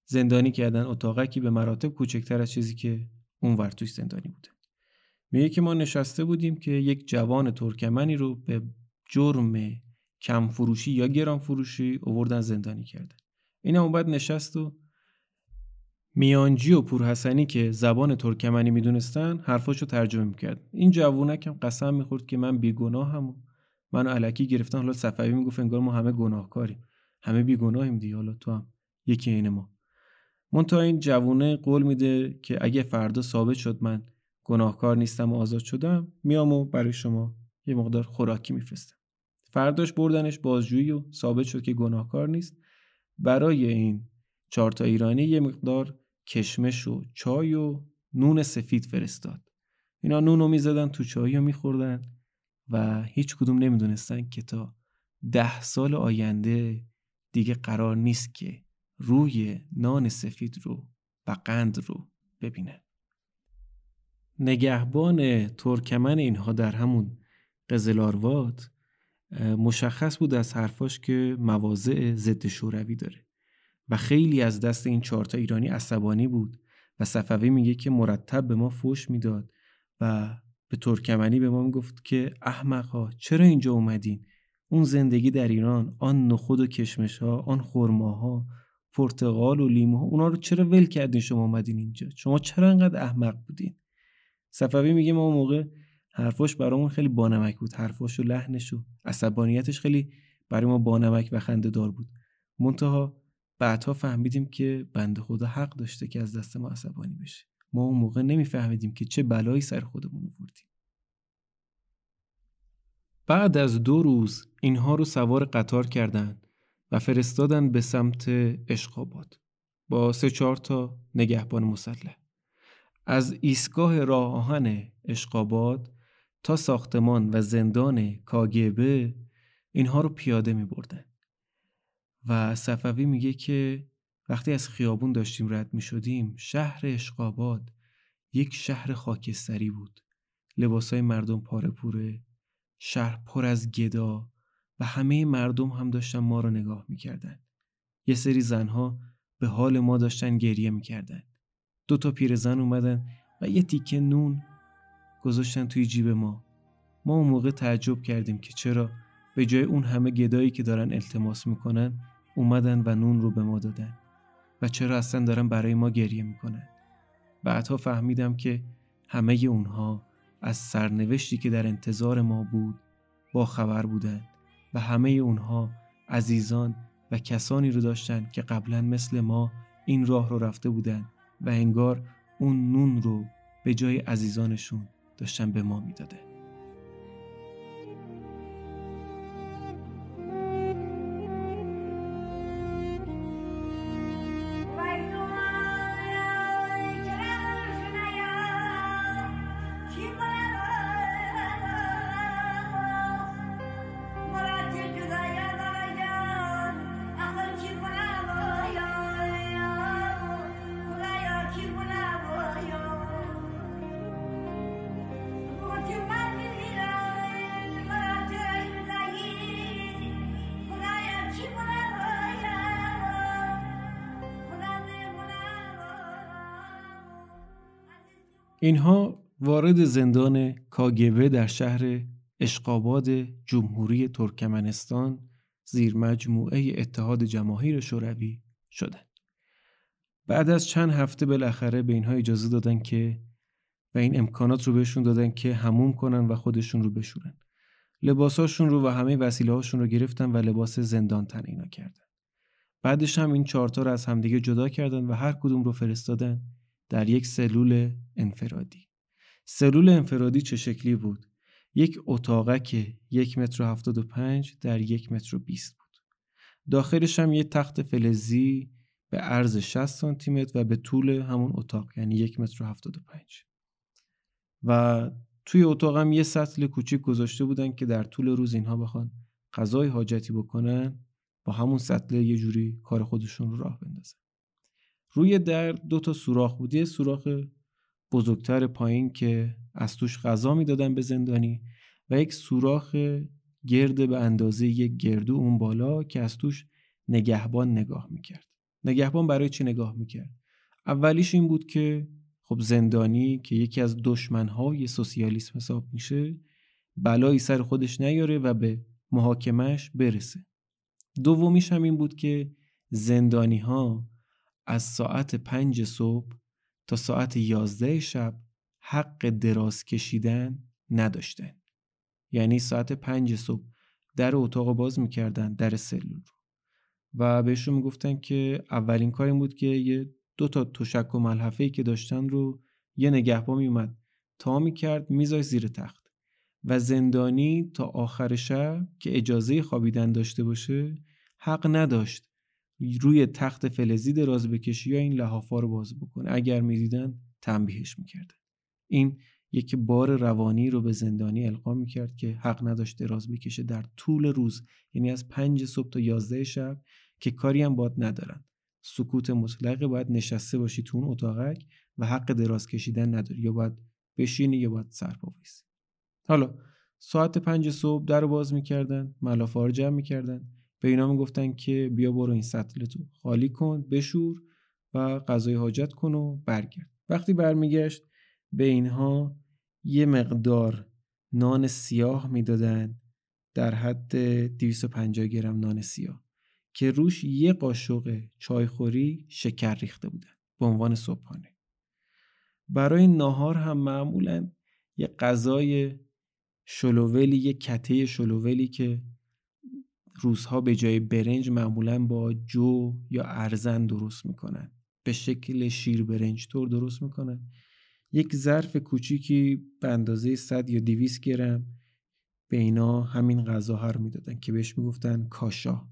زندانی کردن اتاقکی به مراتب کوچکتر از چیزی که اونور توی زندانی بوده. میگه که ما نشسته بودیم که یک جوان ترکمنی رو به جرم کم فروشی یا گران فروشی اووردن زندانی کردن این هم بعد نشست و میانجی و پورحسنی که زبان ترکمنی می‌دونستن حرفاشو ترجمه می‌کرد. این جوونک هم قسم می‌خورد که من بیگناهم و منو علکی گرفتن. حالا صفوی می‌گفت انگار ما همه گناهکاریم. همه بیگناهیم دیگه. حالا تو هم یکی این ما. تا این جوونه قول میده که اگه فردا ثابت شد من گناهکار نیستم و آزاد شدم میام و برای شما یه مقدار خوراکی میفرستم. فرداش بردنش بازجویی و ثابت شد که گناهکار نیست. برای این چهار تا ایرانی یه مقدار کشمش و چای و نون سفید فرستاد. اینا نون رو می‌زدن تو چای رو میخوردن و هیچ کدوم نمی‌دونستن که تا ده سال آینده دیگه قرار نیست که روی نان سفید رو و قند رو ببینه. نگهبان ترکمن اینها در همون قزلاروات مشخص بود از حرفاش که مواضع ضد شوروی داره و خیلی از دست این چهارتا ایرانی عصبانی بود و صفوی میگه که مرتب به ما فوش می‌داد و به ترکمنی به ما می‌گفت که احمقها چرا اینجا اومدین؟ اون زندگی در ایران آن نخود و کشمش ها آن خرماها پرتقال و لیمو اونا رو چرا ول کردین شما اومدین اینجا؟ شما چرا انقدر احمق بودین؟ صفوی میگه ما اون موقع حرفاش برامون خیلی بانمک بود. حرفاش و لحنش و عصبانیتش خیلی برای ما بانمک و خنده دار بود. منتها بعدها فهمیدیم که بنده خدا حق داشته که از دست ما عصبانی بشه. ما اون موقع نمیفهمیدیم که چه بلایی سر خودمون آوردیم. بعد از دو روز اینها رو سوار قطار کردند و فرستادن به سمت اشقاباد. با سه چهار تا نگهبان مسلح. از ایستگاه راه آهن اشقاباد تا ساختمان و زندان کاگبه اینها رو پیاده می بردن. و صفوی میگه که وقتی از خیابون داشتیم رد می شدیم شهر اشقاباد یک شهر خاکستری بود. لباسای مردم پاره پوره شهر پر از گدا و همه مردم هم داشتن ما رو نگاه می‌کردن. یه سری زنها به حال ما داشتن گریه می‌کردن. دو تا پیرزن اومدن و یه تیکه نون گذاشتن توی جیب ما. ما اون موقع تعجب کردیم که چرا به جای اون همه گدایی که دارن التماس می‌کنن اومدن و نون رو به ما دادن و چرا اصلا دارن برای ما گریه می‌کنن. بعدها فهمیدم که همه اونها از سرنوشتی که در انتظار ما بود با خبر بودند و همه اونها عزیزان و کسانی رو داشتن که قبلا مثل ما این راه رو رفته بودن و انگار اون نون رو به جای عزیزانشون داشتن به ما می‌داده. اینها وارد زندان کاگبه در شهر اشقاباد جمهوری ترکمنستان زیر مجموعه اتحاد جماهیر شوروی شدند. بعد از چند هفته بالاخره به اینها اجازه دادن که و این امکانات رو بهشون دادن که هموم کنن و خودشون رو بشورن. لباساشون رو و همه وسیله هاشون رو گرفتن و لباس زندان تن اینا کردن. بعدش هم این چهارتا رو از همدیگه جدا کردن و هر کدوم رو فرستادن در یک سلول انفرادی. سلول انفرادی چه شکلی بود؟ یک اتاقک یک متر و هفتاد و پنج در یک متر و بیست بود. داخلش هم یه تخت فلزی به عرض 60 سانتی متر و به طول همون اتاق یعنی یک متر و هفتاد و پنج. و توی اتاقم یه سطل کوچیک گذاشته بودن که در طول روز اینها بخوان غذای حاجتی بکنن با همون سطل یه جوری کار خودشون رو راه بندازن روی در دو تا سوراخ بود. یه سوراخ بزرگتر پایین که از توش غذا می‌دادن به زندانی و یک سوراخ گرد به اندازه یک گردو اون بالا که از توش نگهبان نگاه می‌کرد. نگهبان برای چی نگاه می‌کرد؟ اولیش این بود که خب زندانی که یکی از دشمنهای سوسیالیسم حساب میشه بلایی سر خودش نیاره و به محاکمش برسه. دومیش هم این بود که زندانی ها از ساعت پنج صبح تا ساعت یازده شب حق دراز کشیدن نداشتن. یعنی ساعت پنج صبح در اتاق باز می‌کردن در سلول رو. و بهشون می‌گفتن که اولین کار این بود که یه دو تا تشک و ملحفه که داشتن رو یه نگهبان میومد تا می‌کرد میذاش زیر تخت. و زندانی تا آخر شب که اجازه خوابیدن داشته باشه حق نداشت روی تخت فلزی دراز بکشی یا این لحافا رو باز بکنه. اگر می‌دیدن تنبیهش می‌کردن. این یک بار روانی رو به زندانی القا می‌کرد که حق نداشت دراز بکشه در طول روز یعنی از پنج صبح تا یازده شب که کاری هم باد ندارن. سکوت مطلقه باید نشسته باشی تو اون اتاقک و حق دراز کشیدن نداری. یا باید بشینی یا باید بایستی. حالا ساعت پنج صبح در باز می‌کردن ملافه رو جمع می‌کردن. به اینا می‌گفتن که بیا برو این سطل تو خالی کن بشور و غذای حاجت کن و برگرد. وقتی برمیگشت به اینها یه مقدار نان سیاه می‌دادن در حد 250 گرم نان سیاه که روش یه قاشق چایخوری شکر ریخته بودن به عنوان صبحانه. برای ناهار هم معمولا یه غذای شلوولی یه کته شلوولی که روزها به جای برنج معمولا با جو یا ارزن درست می‌کنن. به شکل شیر برنج طور درست می‌کنن. یک ظرف کوچیکی به اندازه 100 یا 200 گرم به اینا همین غذاها رو می‌دادن که بهش می‌گفتن کاشا.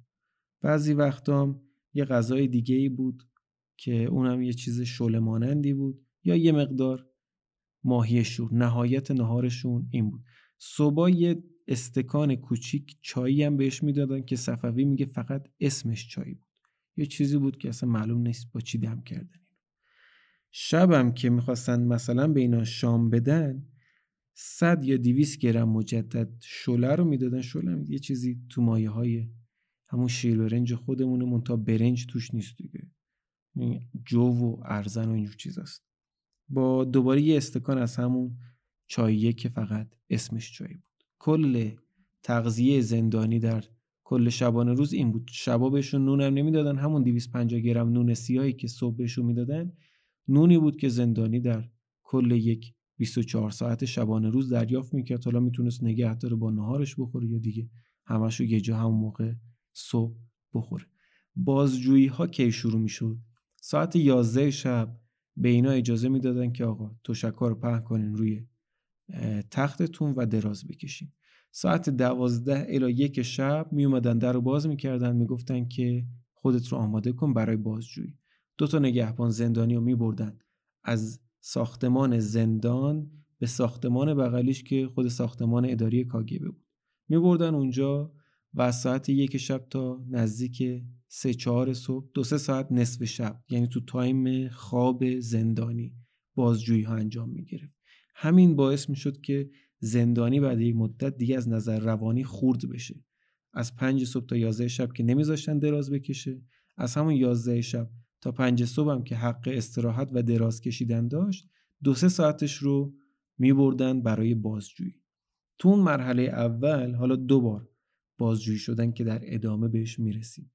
بعضی وقتام یه غذای دیگه ای بود که اونم یه چیز شله مانندی بود یا یه مقدار ماهی شور. نهایت نهارشون این بود. صبح یه استکان کوچیک چایی هم بهش می‌دادن که صفوی میگه فقط اسمش چای بود. یه چیزی بود که اصلا معلوم نیست با چی دم کردن شبم که می‌خواستن مثلا به اینا شام بدن صد یا دیویس گرم مجدد شله رو می‌دادن. شله یه چیزی تو مایه های همون شیر برنج خودمونه منتها برنج توش نیست دیگه. جو و ارزن و اینجور چیزاست با دوباره یه استکان از همون چاییه که فقط اسمش چای بود. کل تغذیه زندانی در کل شبانه روز این بود. شبا بهشون نونم نمی‌دادن همون 250 گرم نون سیاهی که صبح بهشون می‌دادن نونی بود که زندانی در کل یک 24 ساعت شبانه روز دریافت می‌کرد. حالا می‌تونست نگه داره با نهارش بخوره یا دیگه همشو یه جا همون موقع صبح بخوره. بازجویی ها کی شروع می‌شد؟ ساعت 11 شب به اینا اجازه می‌دادن که آقا تشکر پهن کنین روی تختتون و دراز بکشین. ساعت دوازده الی یک شب می اومدن در رو باز می‌کردن می‌گفتن که خودت رو آماده کن برای بازجویی. دو تا نگهبان زندانی رو می بردن از ساختمان زندان به ساختمان بغلیش که خود ساختمان اداری کاگبه بود. می بردن اونجا و از ساعت یک شب تا نزدیک سه چهار صبح دو سه ساعت نصف شب یعنی تو تایم خواب زندانی بازجویی ها انجام می گرفت همین باعث می شد که زندانی بعد یک مدت دیگه از نظر روانی خورد بشه. از پنج صبح تا یازده شب که نمیذاشتن دراز بکشه از همون یازده شب تا پنج صبح هم که حق استراحت و دراز کشیدن داشت دو سه ساعتش رو میبردن برای بازجویی. تو اون مرحله اول حالا دو بار بازجویی شدن که در ادامه بهش می‌رسیم.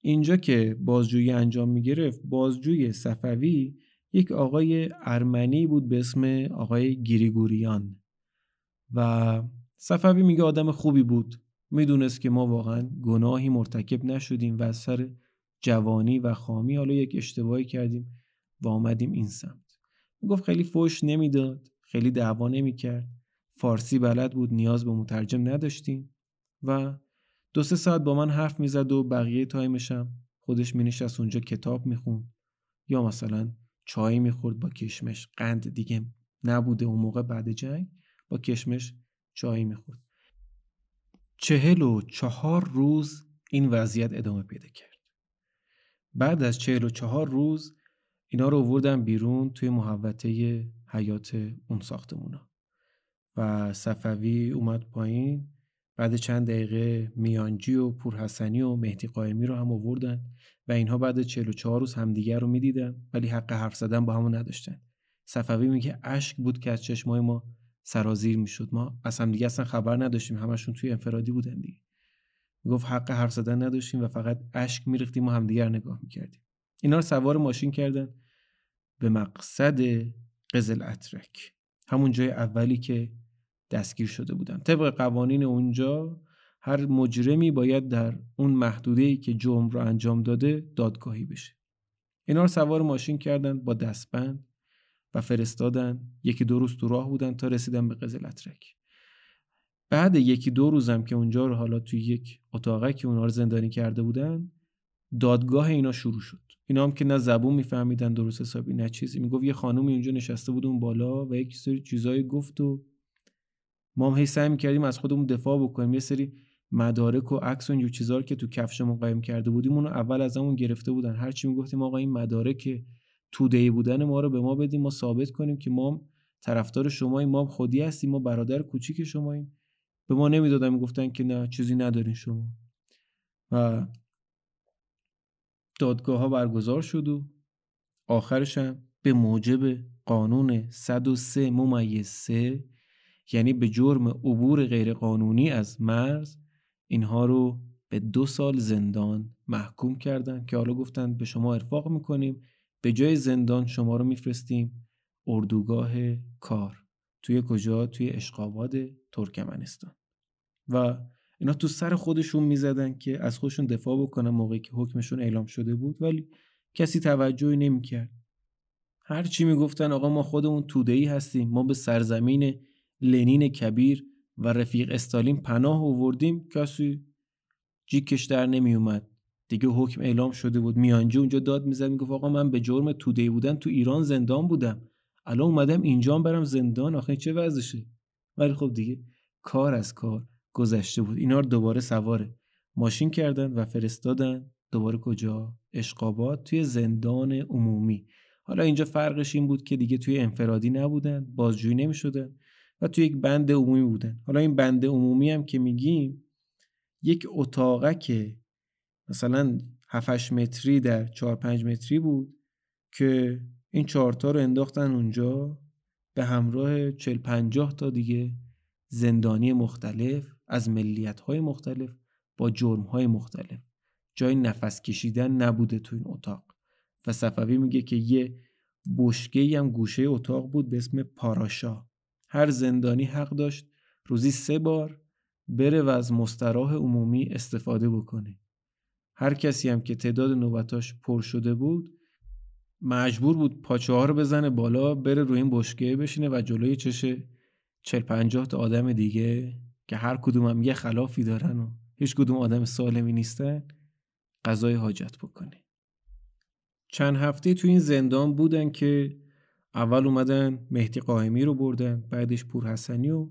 اینجا که بازجویی انجام می‌گرفت بازجوی صفوی یک آقای ارمنی بود به اسم آقای گیریگوریان و صفوی میگه آدم خوبی بود. می‌دونست که ما واقعا گناهی مرتکب نشدیم و از سر جوانی و خامی حالا یک اشتباهی کردیم و آمدیم این سمت. می‌گفت خیلی فوش نمی‌داد خیلی دعوا نمی‌کرد. فارسی بلد بود نیاز به مترجم نداشتیم و دو سه ساعت با من حرف می‌زد و بقیه تایمشم خودش مینشست اونجا کتاب می‌خوند یا مثلا چای می‌خورد با کشمش. قند دیگه نبوده اون موقع بعد جنگ با کشمش چای می‌خورد. چهل و چهار روز این وضعیت ادامه پیدا کرد. بعد از چهل و چهار روز اینا رو وردن بیرون توی محوطه حیات اون ساختمونا. و صفوی اومد پایین بعد چند دقیقه میانجی و پورحسنی و مهدی قائمی رو هم آوردن و اینها بعد 44 روز همدیگر رو می‌دیدن ولی حق حرف زدن با همون نداشتن. صفوی میگه اشک بود که از چشمای ما سرازیر می‌شد. ما از هم دیگه اصلا خبر نداشتیم. همشون توی انفرادی بودن دیگه. می‌گفت حق حرف زدن نداشتیم و فقط اشک میریختیم و همدیگر نگاه می‌کردیم. اینا رو سوار ماشین کردن به مقصد قزل اترک همون جای اولی که دستگیر شده بودن. طبق قوانین اونجا هر مجرمی باید در اون محدوده ای که جرم رو انجام داده دادگاهی بشه. اینا رو سوار ماشین کردن با دستبند و فرستادن. یکی دو روز تو راه بودن تا رسیدن به قزلترک بعد یکی دو روزم که اونجا رو حالا توی یک اتاقه که اونا رو زندانی کرده بودن دادگاه اینا شروع شد. اینا هم که نه زبون میفهمیدن درست حسابی نه چیزی. می‌گفت یه خانومی اونجا نشسته بود اون بالا و یک سری چیزایی گفت و ما هم هی سعی می‌کردیم از خودمون دفاع بکنیم. یه سری مدارک و عکس و اینجور چیزا رو که تو کفشمون قایم کرده بودیم اونو اول از همون گرفته بودن. هر چی می‌گفتیم آقا این مدارک توده بودن ما رو به ما بدیم ما ثابت کنیم که ما طرفدار شماییم. ما خودی هستیم ما برادر کوچیک شماییم. به ما نمی‌دادن می‌گفتن که نه چیزی ندارین شما. و دادگاه ها برگزار شد و آخرش هم به موجب قانون 103 ممیز 3 یعنی به جرم عبور غیرقانونی از مرز اینها رو به دو سال زندان محکوم کردن که حالا گفتن به شما ارفاق می‌کنیم. به جای زندان شما رو میفرستیم اردوگاه کار. توی کجا؟ توی اشقاباد ترکمنستان. و اینا تو سر خودشون می‌زدن که از خودشون دفاع بکنن. موقعی که حکمشون اعلام شده بود ولی کسی توجهی نمی‌کرد. هر چی می‌گفتن آقا ما خودمون توده‌ای هستیم. ما به سرزمین لنین کبیر و رفیق استالین پناه آوردیم. کسی جیکش در نمی اومد دیگه حکم اعلام شده بود. میانجی اونجا داد می‌زد می‌گفت آقا من به جرم توده بودن تو ایران زندان بودم. الان اومدم اینجا برم زندان. آخه چه وضعشه؟ ولی خب دیگه کار از کار گذشته بود. اینا رو دوباره سواره. ماشین کردن و فرستادن. دوباره کجا؟ اشقابات توی زندان عمومی. حالا اینجا فرقش این بود که دیگه توی انفرادی نبودن. بازجویی نمی‌شدن. و توی یک بند عمومی بودن. حالا این بند عمومی هم که میگیم یک اتاقه که مثلا 7 متری در 4 5 متری بود که این چهارتا رو انداختن اونجا به همراه 40 50 تا دیگه زندانی مختلف از ملیت های مختلف با جرم های مختلف. جای نفس کشیدن نبوده تو این اتاق. و صفوی میگه که یه بشکه هم گوشه اتاق بود به اسم پاراشا. هر زندانی حق داشت روزی سه بار بره و از مستراح عمومی استفاده بکنه. هر کسی هم که تعداد نوبتاش پر شده بود مجبور بود پاچه ها رو بزنه بالا بره روی این بشکه بشینه و جلوی چش چل پنجاه تا آدم دیگه که هر کدوم هم یه خلافی دارن و هیچ کدوم آدم سالمی نیستن غذای حاجت بکنه. چند هفته تو این زندان بودن که اول اومدن مهدی قائمی رو بردن بعدش پور حسنی و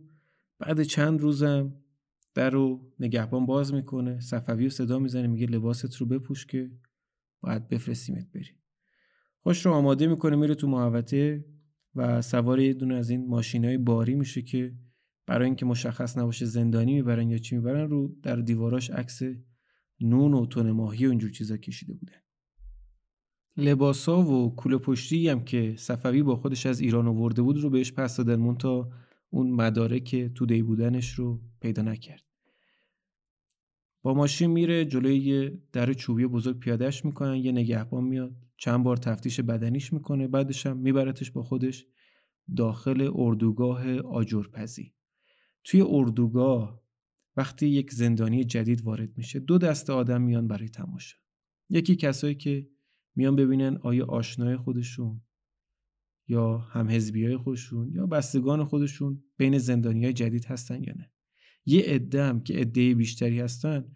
بعد چند روزم در رو نگهبان باز می‌کنه. صفوی و صدا می‌زنه میگه لباست رو بپوش که باید بفرستیمت بری. خوش رو آماده می‌کنه میره تو محوطه و سوار یه دونه از این ماشین های باری میشه که برای اینکه مشخص نباشه زندانی می‌برن یا چی می‌برن رو در دیواراش عکس نون و تون ماهی و اینجور چیزا کشیده بوده لباسا و کوله پشتی هم که صفوی با خودش از ایران آورده بود رو بهش پس دادن. تا اون مدارک تودهی بودنش رو پیدا نکرد. با ماشین میره جلوی در چوبی بزرگ پیادهش می‌کنن یه نگهبان میاد. چند بار تفتیش بدنیش می‌کنه بعدش هم میبرتش با خودش داخل اردوگاه آجرپزی. توی اردوگاه وقتی یک زندانی جدید وارد میشه دو دست آدم میان برای تماشا. یکی کسایی که میان ببینن آیا آشنای خودشون یا هم های خودشون یا بستگان خودشون بین زندانی های جدید هستن یا نه. یه عده هم که عده بیشتری هستن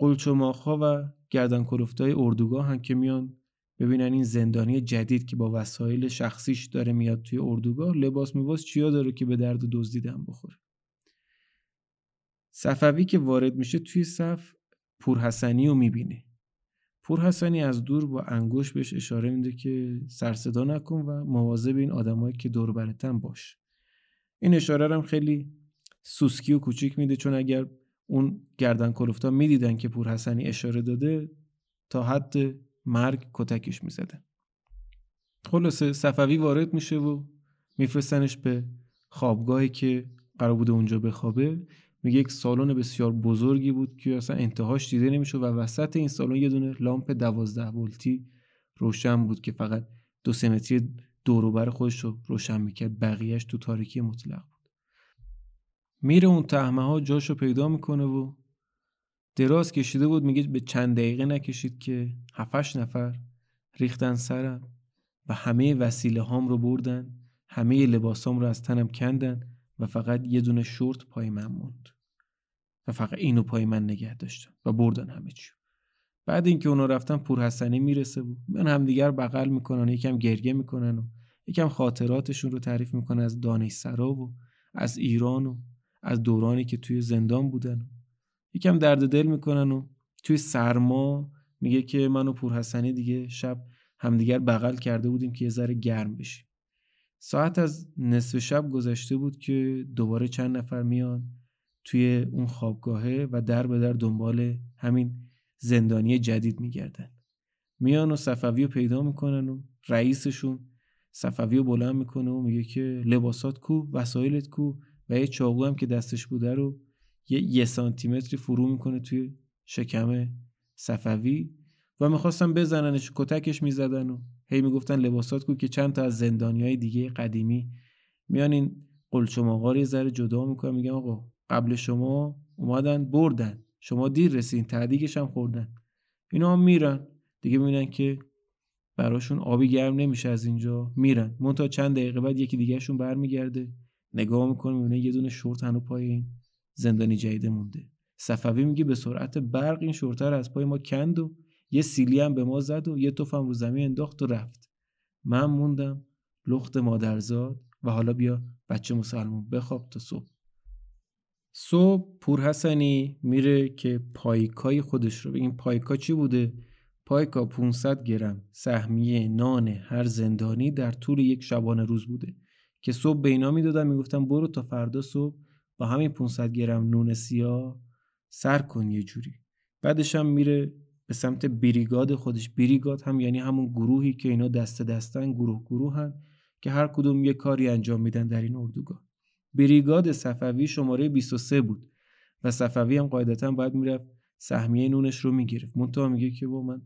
ها و گردن های اردوگاه هم که میان ببینن این زندانی جدید که با وسایل شخصیش داره میاد توی اردوگاه لباس میباس چیا داره که به درد دزدیدن بخوره؟ صفوی که وارد میشه توی صف پورحسنی رو می‌بینه. پورحسنی از دور با انگوش بهش اشاره میده که سرصدا نکن و مواظب این آدمایی که دور برتن باش. این اشاره هم خیلی سوسکی و کوچیک میده چون اگر اون گردن کلفتا می‌دیدن که پورحسنی اشاره داده تا حد مرگ کتکش می‌زدن خلاصه صفوی وارد میشه و میفرستنش به خوابگاهی که قرار بوده اونجا بخوابه. میگه یک سالن بسیار بزرگی بود که اصلا انتهاش دیده نمیشه و وسط این سالن یه دونه لامپ دوازده ولتی روشن بود که فقط دو سه متری دوروبر خودش رو روشن می‌کرد. بقیهش تو تاریکی مطلق بود. میره اون تهمه ها جاشو پیدا می‌کنه و دراز کشیده بود. میگه به چند دقیقه نکشید که هفتش نفر ریختن سرم و همه وسیله هام رو بردن. همه لباسام رو از تنم کندن. و فقط یه دونه شورت پای من موند. و فقط اینو پای من نگه داشتن و بردن همه چی بعد اینکه اونا رفتن پور حسنی می‌رسه بود. من همدیگر بغل می‌کنن یکم گرگه می‌کنن و یکم خاطراتشون رو تعریف می‌کنن از دانشسرا و از ایران و از دورانی که توی زندان بودن یکم درد دل می‌کنن و توی سرما میگه که من و پور حسنی دیگه شب همدیگر بغل کرده بودیم که یه ذره گرم بشیم. ساعت از نصف شب گذشته بود که دوباره چند نفر میان توی اون خوابگاهه و در به در دنبال همین زندانی جدید میگردن. میان و صفوی پیدا می‌کنن و رئیسشون صفوی رو بلند می‌کنه و میگه که لباسات کو وسایلت کو و یه چاقو هم که دستش بوده رو یه یه سانتیمتری فرو می‌کنه توی شکم صفوی و می‌خواستن بزننش کتکش می‌زدن و هی می‌گفتن لباسات کو که چند تا از زندانی های دیگه قدیمی میان این قلچماقا رو ذره جدا می‌کنن میگن آقا قبل شما اومدن بردن. شما دیر رسین تعدیگش هم خوردن. اینا هم میرن. دیگه می‌بینن که براشون آبی گرم نمیشه از اینجا میرن. تا چند دقیقه بعد یکی دیگهشون برمیگرده. نگاه می‌کنه می‌بینه یه دونه شورت هنو پای این زندانی جدیده مونده. صفوی میگه به سرعت برق این شورتر از پای ما کند و یه سیلی هم به ما زد و یه توفم رو زمین انداخت و رفت. من موندم لخت مادرزاد و حالا بیا بچه مسلمون بخواب تا صبح. صبح پور حسنی میره که پایکای خودش رو این پایکا چی بوده؟ پایکا 500 گرم سهمیه نان هر زندانی در طول یک شبانه روز بوده. که صبح به اینا می‌دادن می‌گفتن برو تا فردا صبح با همین 500 گرم نون سیاه سر کن یه جوری. بعدش هم میره به سمت بریگاد خودش. بریگاد هم یعنی همون گروهی که اینا دست دستن گروه گروه هن که هر کدوم یه کاری انجام میدن در این اردوگاه. بریگاد صفوی شماره 23 بود و صفوی هم قاعدتا باید می‌رفت سهمیه نونش رو می‌گرفت. منتها میگه که با من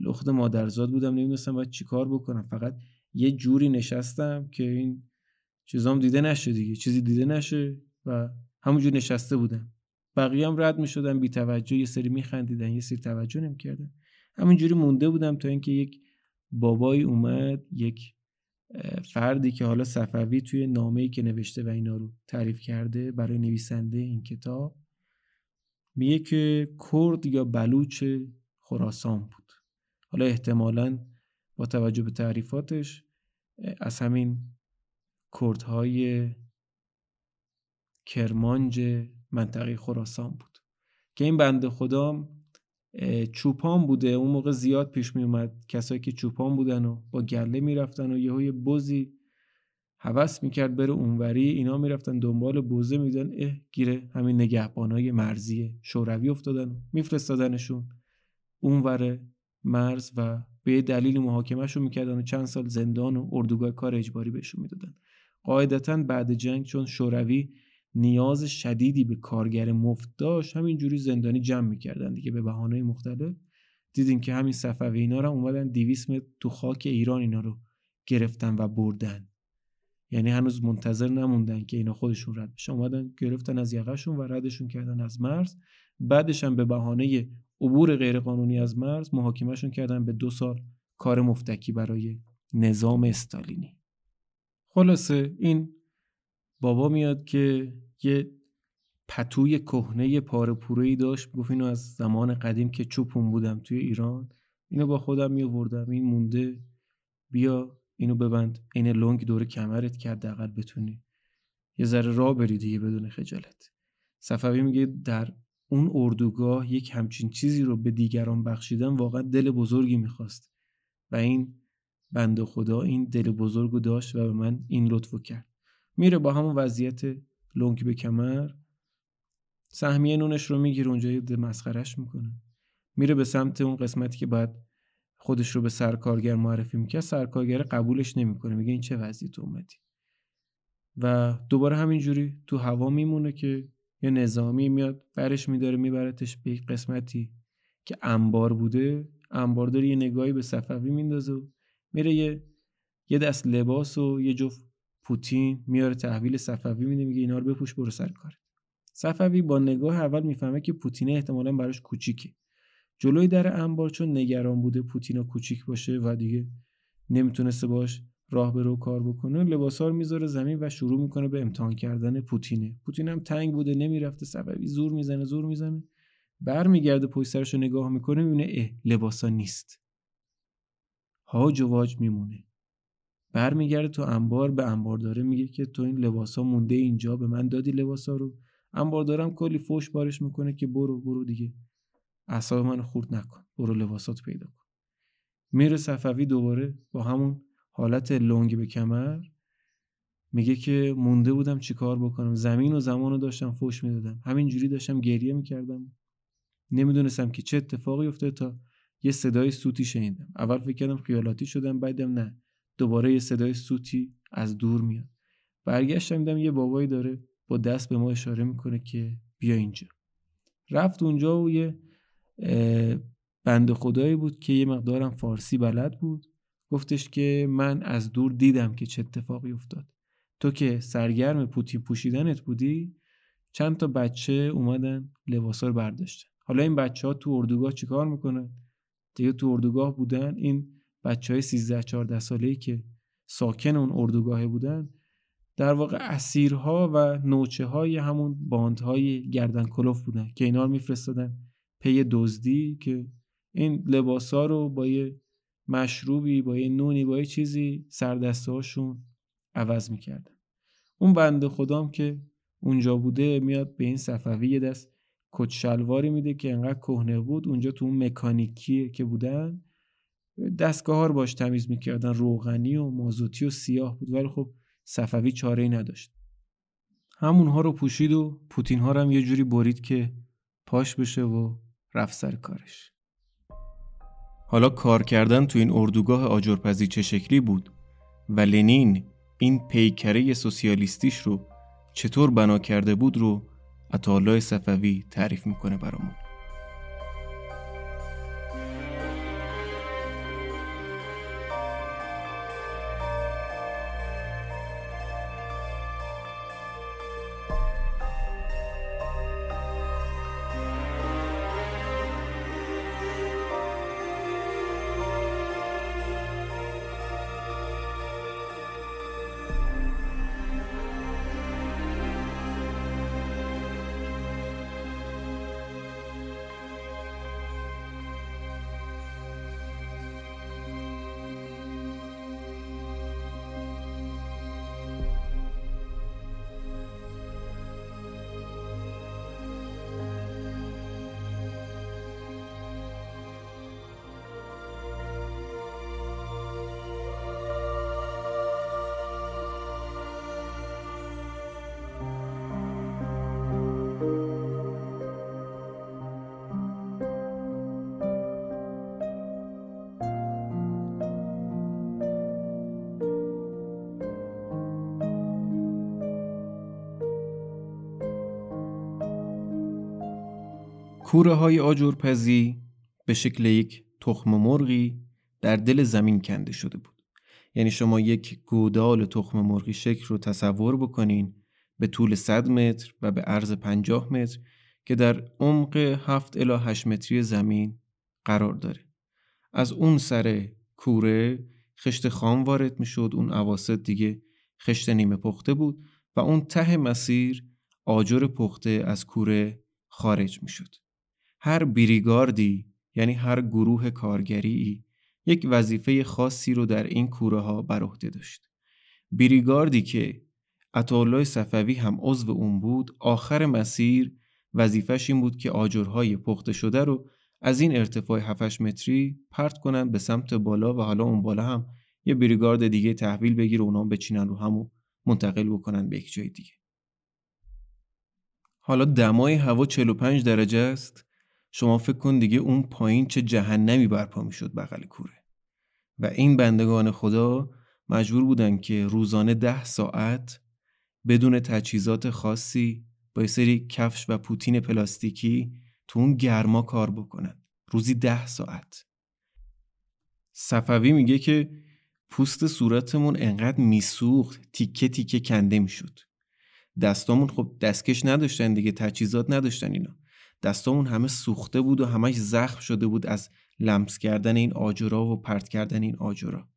لخت مادرزاد بودم نمی‌دونستم باید چیکار بکنم. فقط یه جوری نشستم که این چیزام دیده نشه دیگه. چیزی دیده نشه و همونجور نشسته بودم. بقیه هم رد می شدن بی توجه یه سری می خندیدن یه سری توجه نمی کردن همینجوری مونده بودم تا اینکه یک بابایی اومد یک فردی که حالا صفوی توی نامه‌ای که نوشته و اینا رو تعریف کرده برای نویسنده این کتاب میگه که کرد یا بلوچ خراسان بود. حالا احتمالا با توجه به تعریفاتش از همین کردهای کرمانج منطقه خراسان بود. که این بنده خدا چوپان بوده. اون موقع زیاد پیش می اومد کسایی که چوپان بودن و با گله می‌رفتن و یهو یه بزی هوس می‌کرد بره اونوری. اینا می‌رفتن دنبال بوزه میدن اه گیره همین نگهبانای مرزی شوروی افتادن میفرستادنشون اونور مرز و به دلیل محاکمهشون می‌کردن و چند سال زندان و اردوگاه کار اجباری بهشون می‌دادن قاعدتا بعد جنگ چون شوروی نیاز شدیدی به کارگر مفت داشت همینجوری زندانی جمع می‌کردن دیگه به بهانه مختلف. دیدیم که همین صفوی اینا رو اومدن 200 متر تو خاک ایران اینا رو گرفتن و بردن. یعنی هنوز منتظر نموندن که اینا خودشون رد بشن اومدن گرفتن از یقهشون و ردشون کردن از مرز. بعدش هم به بهانه عبور غیرقانونی از مرز محاکمهشون کردن به دو سال کار مفتکی برای نظام استالینی. خلاصه این بابا میاد که یه پتوی کهنه پاره پوره داشت. گفت اینو از زمان قدیم که چوپون بودم توی ایران اینو با خودم میوردم این مونده. بیا اینو ببند. این لنگ دور کمرت که حداقل بتونی. یه ذره راه بری دیگه بدون خجالت. صفوی میگه در اون اردوگاه یک همچین چیزی رو به دیگران بخشیدن واقعا دل بزرگی می‌خواست. و این بند خدا این دل بزرگو داشت و به من این لطفو کرد. میره با همون وضعیت لنگ به کمر. سهمیه نونش رو می‌گیره اونجا یه مسخرش می‌کنه. میره به سمت اون قسمتی که باید خودش رو به سرکارگر معرفی می‌کرد. سرکارگر قبولش نمی‌کنه میگه این چه وضعی تو اومدی؟ و دوباره همینجوری تو هوا میمونه که یه نظامی میاد برش میداره میبرتش به قسمتی که انبار بوده. انبار داره یه نگاهی به صفوی میندازه و میره یه یه دست لباس و یه جفت پوتین میاره تحویل صفوی میده میگه اینا رو بپوش برو سر کار صفوی با نگاه اول می‌فهمه که پوتین احتمالا براش کوچیکه. جلوی در انبار چون نگران بوده پوتینا کوچیک باشه و دیگه نمی‌تونسته باش راه به کار بکنه لباسا رو می‌ذاره زمین و شروع می‌کنه به امتحان کردن پوتینه. پوتین هم تنگ بوده نمی‌رفته صفوی زور می‌زنه زور می‌زنه. برمیگرده پشت سرش رو نگاه می‌کنه می‌بینه اه لباسا نیست. هاج و واج میمونه. برمیگرده تو انبار به انبار داره میگه که تو این لباسا مونده اینجا به من دادی لباسا رو. انبار دارم کلی فوش بارش می‌کنه که برو برو دیگه. اعصاب منو خورد نکن. برو لباسات پیدا کن. میره صفوی دوباره با همون حالت لنگ به کمر. میگه که مونده بودم چیکار بکنم؟ زمین و زمان رو داشتم فوش می‌دادم. همینجوری داشتم گریه می‌کردم. نمی‌دونستم که چه اتفاقی افتاد تا یه صدای سوتی شنیدم. اول فکر کردم خیالاتی شدم بعدم نه. دوباره یه صدای سوتی از دور میاد. برگشتم دیدم یه بابایی داره با دست به ما اشاره می‌کنه که بیا اینجا. رفت اونجا و یه بند خدایی بود که یه مقدارم فارسی بلد بود. گفتش که من از دور دیدم که چه اتفاقی افتاد. تو که سرگرم پوتی پوشیدنت بودی چند تا بچه اومدن لباسا رو برداشتن. حالا این بچه ها تو اردوگاه چیکار می‌کنن؟ دیگه تو اردوگاه بودن این بچه های 13 14 ساله ای که ساکن اون اردوگاه بودن در واقع اسیرها و نوچه های همون باندهای گردن کلوف بودن که اینا رو میفرستادن پی دزدی که این لباس ها رو با یه مشروبی با یه نونی با یه چیزی سردسته هاشون عوض می‌کردن. اون بنده خدام که اونجا بوده میاد به این صفوی دست کت شلواری میده که انقدر کهنه بود اونجا تو اون مکانیکی که بودن دستگاه رو باش تمیز می‌کردن. روغنی و مازوتی و سیاه بود ولی خب صفوی چاره ای نداشت. همونها رو پوشید و پوتین ها رو هم یه جوری برید که پاش بشه و رفت سر کارش. حالا کار کردن تو این اردوگاه آجرپزی چه شکلی بود و لنین این پیکره سوسیالیستیش رو چطور بنا کرده بود رو عطالای صفوی تعریف می‌کنه برامون. کوره های آجرپزی به شکل یک تخم مرغی در دل زمین کنده شده بود. یعنی شما یک گودال تخم مرغی شکل رو تصور بکنین به طول 100 متر و به عرض 50 متر که در عمق 7 الی 8 متری زمین قرار داره. از اون سر کوره خشت خام وارد می‌شد اون اواسط دیگه خشت نیمه پخته بود و اون ته مسیر آجر پخته از کوره خارج می‌شد. هر بریگاردی یعنی هر گروه کارگری یک وظیفه خاصی رو در این کوره ها بر عهده داشت. بریگاردی که عطاالله صفوی هم عضو اون بود آخر مسیر وظیفش این بود که آجرهای پخته شده رو از این ارتفاع 7 متری پرت کنن به سمت بالا و حالا اون بالا هم یه بریگارد دیگه تحویل بگیر و اونا بچینن رو همو منتقل بکنن به یک جای دیگه. حالا دمای هوا 45 درجه است. شما فکر کن دیگه اون پایین چه جهنمی برپا می‌شد بغل کوره. و این بندگان خدا مجبور بودن که روزانه ده ساعت بدون تجهیزات خاصی با یه سری کفش و پوتین پلاستیکی تو اون گرما کار بکنن. روزی ده ساعت. صفوی میگه که پوست صورتمون انقدر میسوخت تیکه تیکه کنده می‌شد. دستامون خب دستکش نداشتن دیگه تجهیزات نداشتن اینا. دستامون همه سوخته بود و همش زخم شده بود از لمس کردن این آجرا و پرت کردن این آجرا.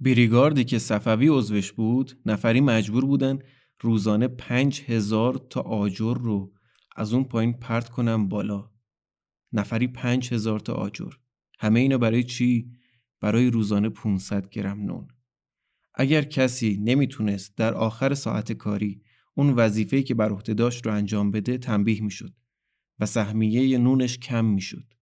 بریگاردی که صفوی عضوش بود نفری مجبور بودن روزانه پنج هزار تا آجر رو از اون پایین پرت کنم بالا. نفری پنج هزار تا آجر. همه اینا برای چی؟ برای روزانه 500 گرم نون. اگر کسی نمی‌تونست در آخر ساعت کاری اون وظیفه‌ای که بر عهده داشت رو انجام بده تنبیه می‌شد. و سهمیه نونش کم می‌شد.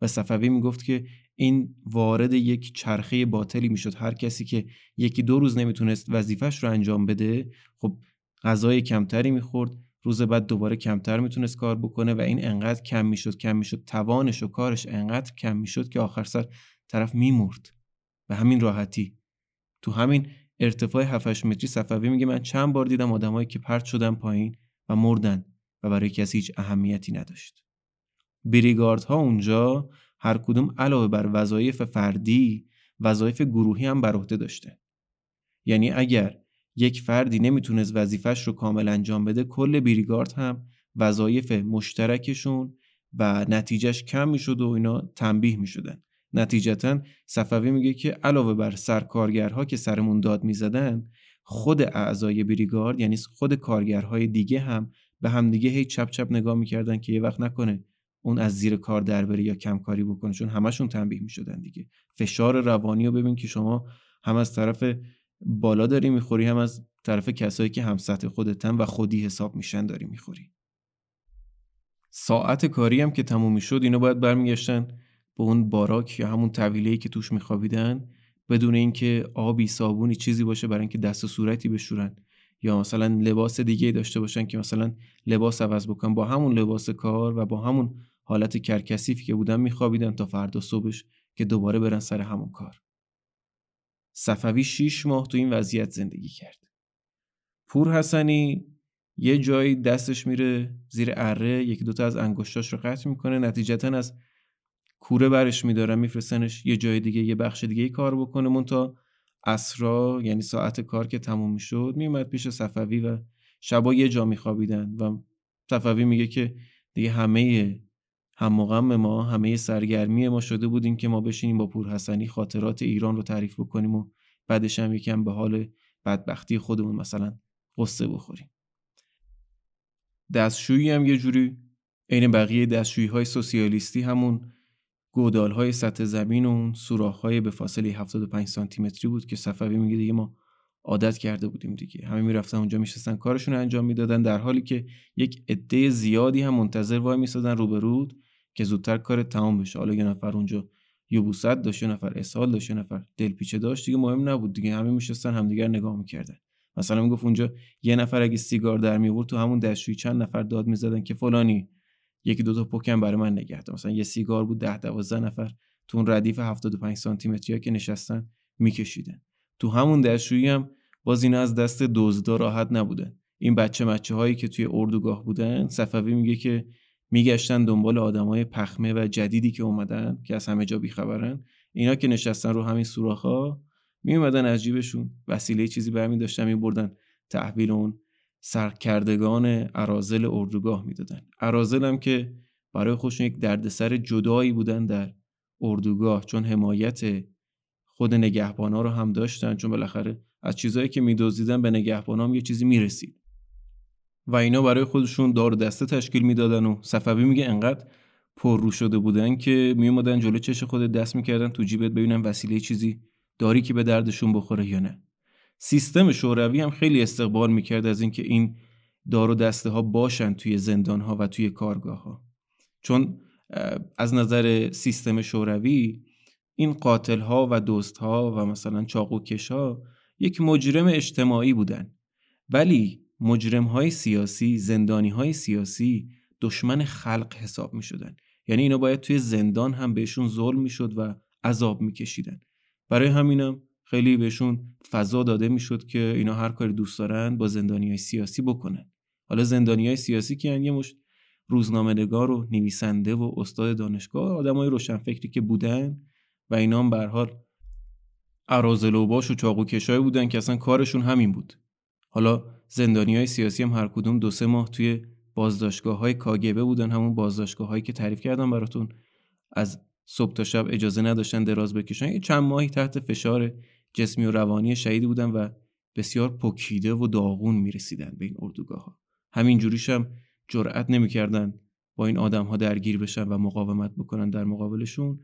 و صفوی می‌گفت که این وارد یک چرخه باطلی می‌شد. هر کسی که یکی دو روز نمی‌تونست وظیفش رو انجام بده خب غذای کمتری می‌خورد روز بعد دوباره کمتر می‌تونست کار بکنه و این انقدر کم می‌شد کم می‌شد. توانش و کارش انقدر کم می‌شد که آخر سر طرف میمرد. به همین راحتی. تو همین ارتفاع 7 متری صفوی میگه من چند بار دیدم آدمایی که پرت شدن پایین و مردن. و برای کسی هیچ اهمیتی نداشت. ها اونجا هر کدوم علاوه بر وظایف فردی وظایف گروهی هم بر عهده داشته. یعنی اگر یک فردی نمی‌تونست وظیفش رو کامل انجام بده کل بریگارد هم وظایف مشترکشون و نتیجهش کم می‌شد و اینا تنبیه می‌شدن. نتیجتا صفوی میگه که علاوه بر سرکارگرها که سرمون داد می‌زدن خود اعضای بریگارد یعنی خود کارگرهای دیگه هم به همدیگه هی چپ چپ نگاه می‌کردن که یه وقت نکنه اون از زیر کار در بره یا کم کاری بکنه چون همشون تنبیه می‌شدن دیگه. فشار روانی رو ببین که شما هم از طرف بالا داری می‌خوری هم از طرف کسایی که هم سطح خودتن و خودی حساب میشن داری می‌خوری. ساعت کاری هم که تموم می‌شد اینا باید برمیگشتن به اون باراک یا همون طویله که توش میخوابیدن بدون اینکه آبی صابونی چیزی باشه برای اینکه دست و صورتی بشورن. یا مثلا لباس دیگه داشته باشن که مثلا لباس عوض بکنن. با همون لباس کار و با همون حالت کرکسیفی که بودن میخوابیدن تا فردا صبحش که دوباره برن سر همون کار. صفوی شیش ماه تو این وضعیت زندگی کرد. پور حسنی یه جایی دستش میره زیر اره یکی دوتا از انگشتاش رو قطع می‌کنه. نتیجتا از کوره برش میدارن میفرستنش یه جای دیگه یه بخش دیگه کار بکنه مون تا اسرا یعنی ساعت کار که تموم می‌شد میومد پیش صفوی و شبا یه جا میخوابیدن و صفوی میگه که دیگه همه هم ما همه سرگرمی ما شده بودیم که ما بشینیم با پور حسنی خاطرات ایران رو تعریف بکنیم و بعدش هم یکم به حال بدبختی خودمون مثلا قصه بخوریم. دستشویی هم یه جوری عین بقیه دستشویی های سوسیالیستی همون گودال های سطح زمین و اون سوراخ های به فاصله 75 سانتی متری بود که صفوی میگه دیگه ما عادت کرده بودیم دیگه. همه می‌رفتن اونجا میشستن کارشون رو انجام می‌دادن در حالی که یک عده زیادی هم منتظر وای میسادن روبرود که زودتر کار تمام بشه. حالا یه نفر اونجا یبوست داشت یه نفر اسهال داشت یه نفر دلپیچه داشت دیگه مهم نبود دیگه. همه میشستن همدیگر نگاه می‌کردن. مثلا می‌گفت اونجا یه نفر اگه سیگار در میورد تو همون دستشویی چند نفر داد می‌زدن که فلانی یکی دو تا پوکن برای من نگه مثلا یه سیگار بود ده دوازده نفر تو اون ردیف 75 سانتی متری که نشستن میکشیدن. تو همون دستشویی هم باز اینا از دست دزدا راحت نبودن. این بچه مچه هایی که توی اردوگاه بودن صفوی میگه که میگشتن دنبال آدمای پخمه و جدیدی که اومدن که از همه جا بیخبرن. اینا که نشستن رو همین سوراخ‌ها می اومدن از جیبشون. وسیله چیزی برمی داشتن می بردن تحویل اون سرکردگان عرازل اردوگاه می‌دادن. عرازل هم که برای خودشون یک دردسر جدایی بودن در اردوگاه چون حمایت خود نگهبان ها رو هم داشتن چون بالاخره از چیزهایی که میدزدیدن به نگهبان هم یه چیزی می‌رسید. و اینا برای خودشون دار دسته تشکیل می‌دادن و صفوی میگه انقدر پر رو شده بودن که میومدن جلو چش خود دست می‌کردن تو جیبت ببینن وسیله چیزی داری که به دردشون بخوره یا نه. سیستم شوروی هم خیلی استقبال می‌کرد از اینکه این دار و دسته ها باشن توی زندان ها و توی کارگاه ها چون از نظر سیستم شوروی این قاتل ها و دوست ها و مثلا چاقوکش ها یک مجرم اجتماعی بودن. ولی مجرم های سیاسی زندانی های سیاسی دشمن خلق حساب می شدن یعنی اینا باید توی زندان هم بهشون ظلم می شد و عذاب می کشیدن برای همینم خیلی بهشون فضا داده می‌شد که اینا هر کاری دوست دارن با زندانی های سیاسی بکنن. حالا زندانی های سیاسی که یه مشت روزنامه نگار و نویسنده و استاد دانشگاه آدمای روشنفکری که بودن و اینا هم به حال باش و چاقو کشای بودن که اصلا کارشون همین بود. حالا زندانی های سیاسی هم هر کدوم دو سه ماه توی بازداشتگاه های کاگبه بودن همون بازداشتگاه هایی که تعریف کردم براتون. از صبح تا شب اجازه نداشتن دراز بکشن. یه چند ماهی تحت فشار جسمی و روانی شهید بودن و بسیار پکیده و داغون می‌رسیدن به این اردوگاه ها همین جوریش هم جرأت نمی‌کردن با این آدم ها درگیر بشن و مقاومت بکنن در مقابلشون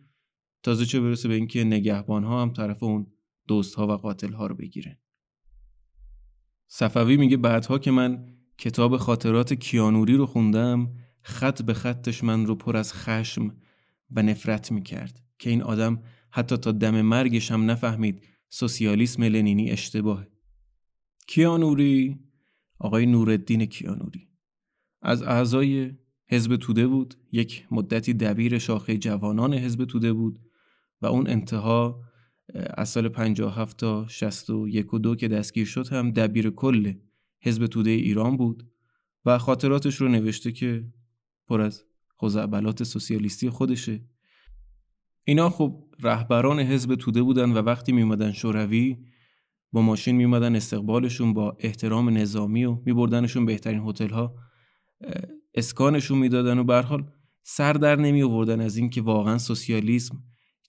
تازه چه برسه به اینکه نگهبان ها هم طرف اون دوست ها و قاتل ها رو بگیرن. صفوی میگه بعدها که من کتاب خاطرات کیانوری رو خوندم خط به خطش من رو پر از خشم و نفرت می‌کرد که این آدم حتی تا دم مرگش هم نفهمید سوسیالیسم لنینی اشتباهه. کیانوری آقای نورالدین کیانوری. از اعضای حزب توده بود یک مدتی دبیر شاخه جوانان حزب توده بود و اون انتها از سال 57 تا 61 و دو که دستگیر شد هم دبیر کل حزب توده ایران بود و خاطراتش رو نوشته که پر از خزعبلات سوسیالیستی خودشه. اینا خب رهبران حزب توده بودن و وقتی میومدن شوروی با ماشین میومدن استقبالشون با احترام نظامی و میبردنشون بهترین هتل ها اسکانشون می‌دادن و به حال سر در نمی آوردن از اینکه واقعا سوسیالیسم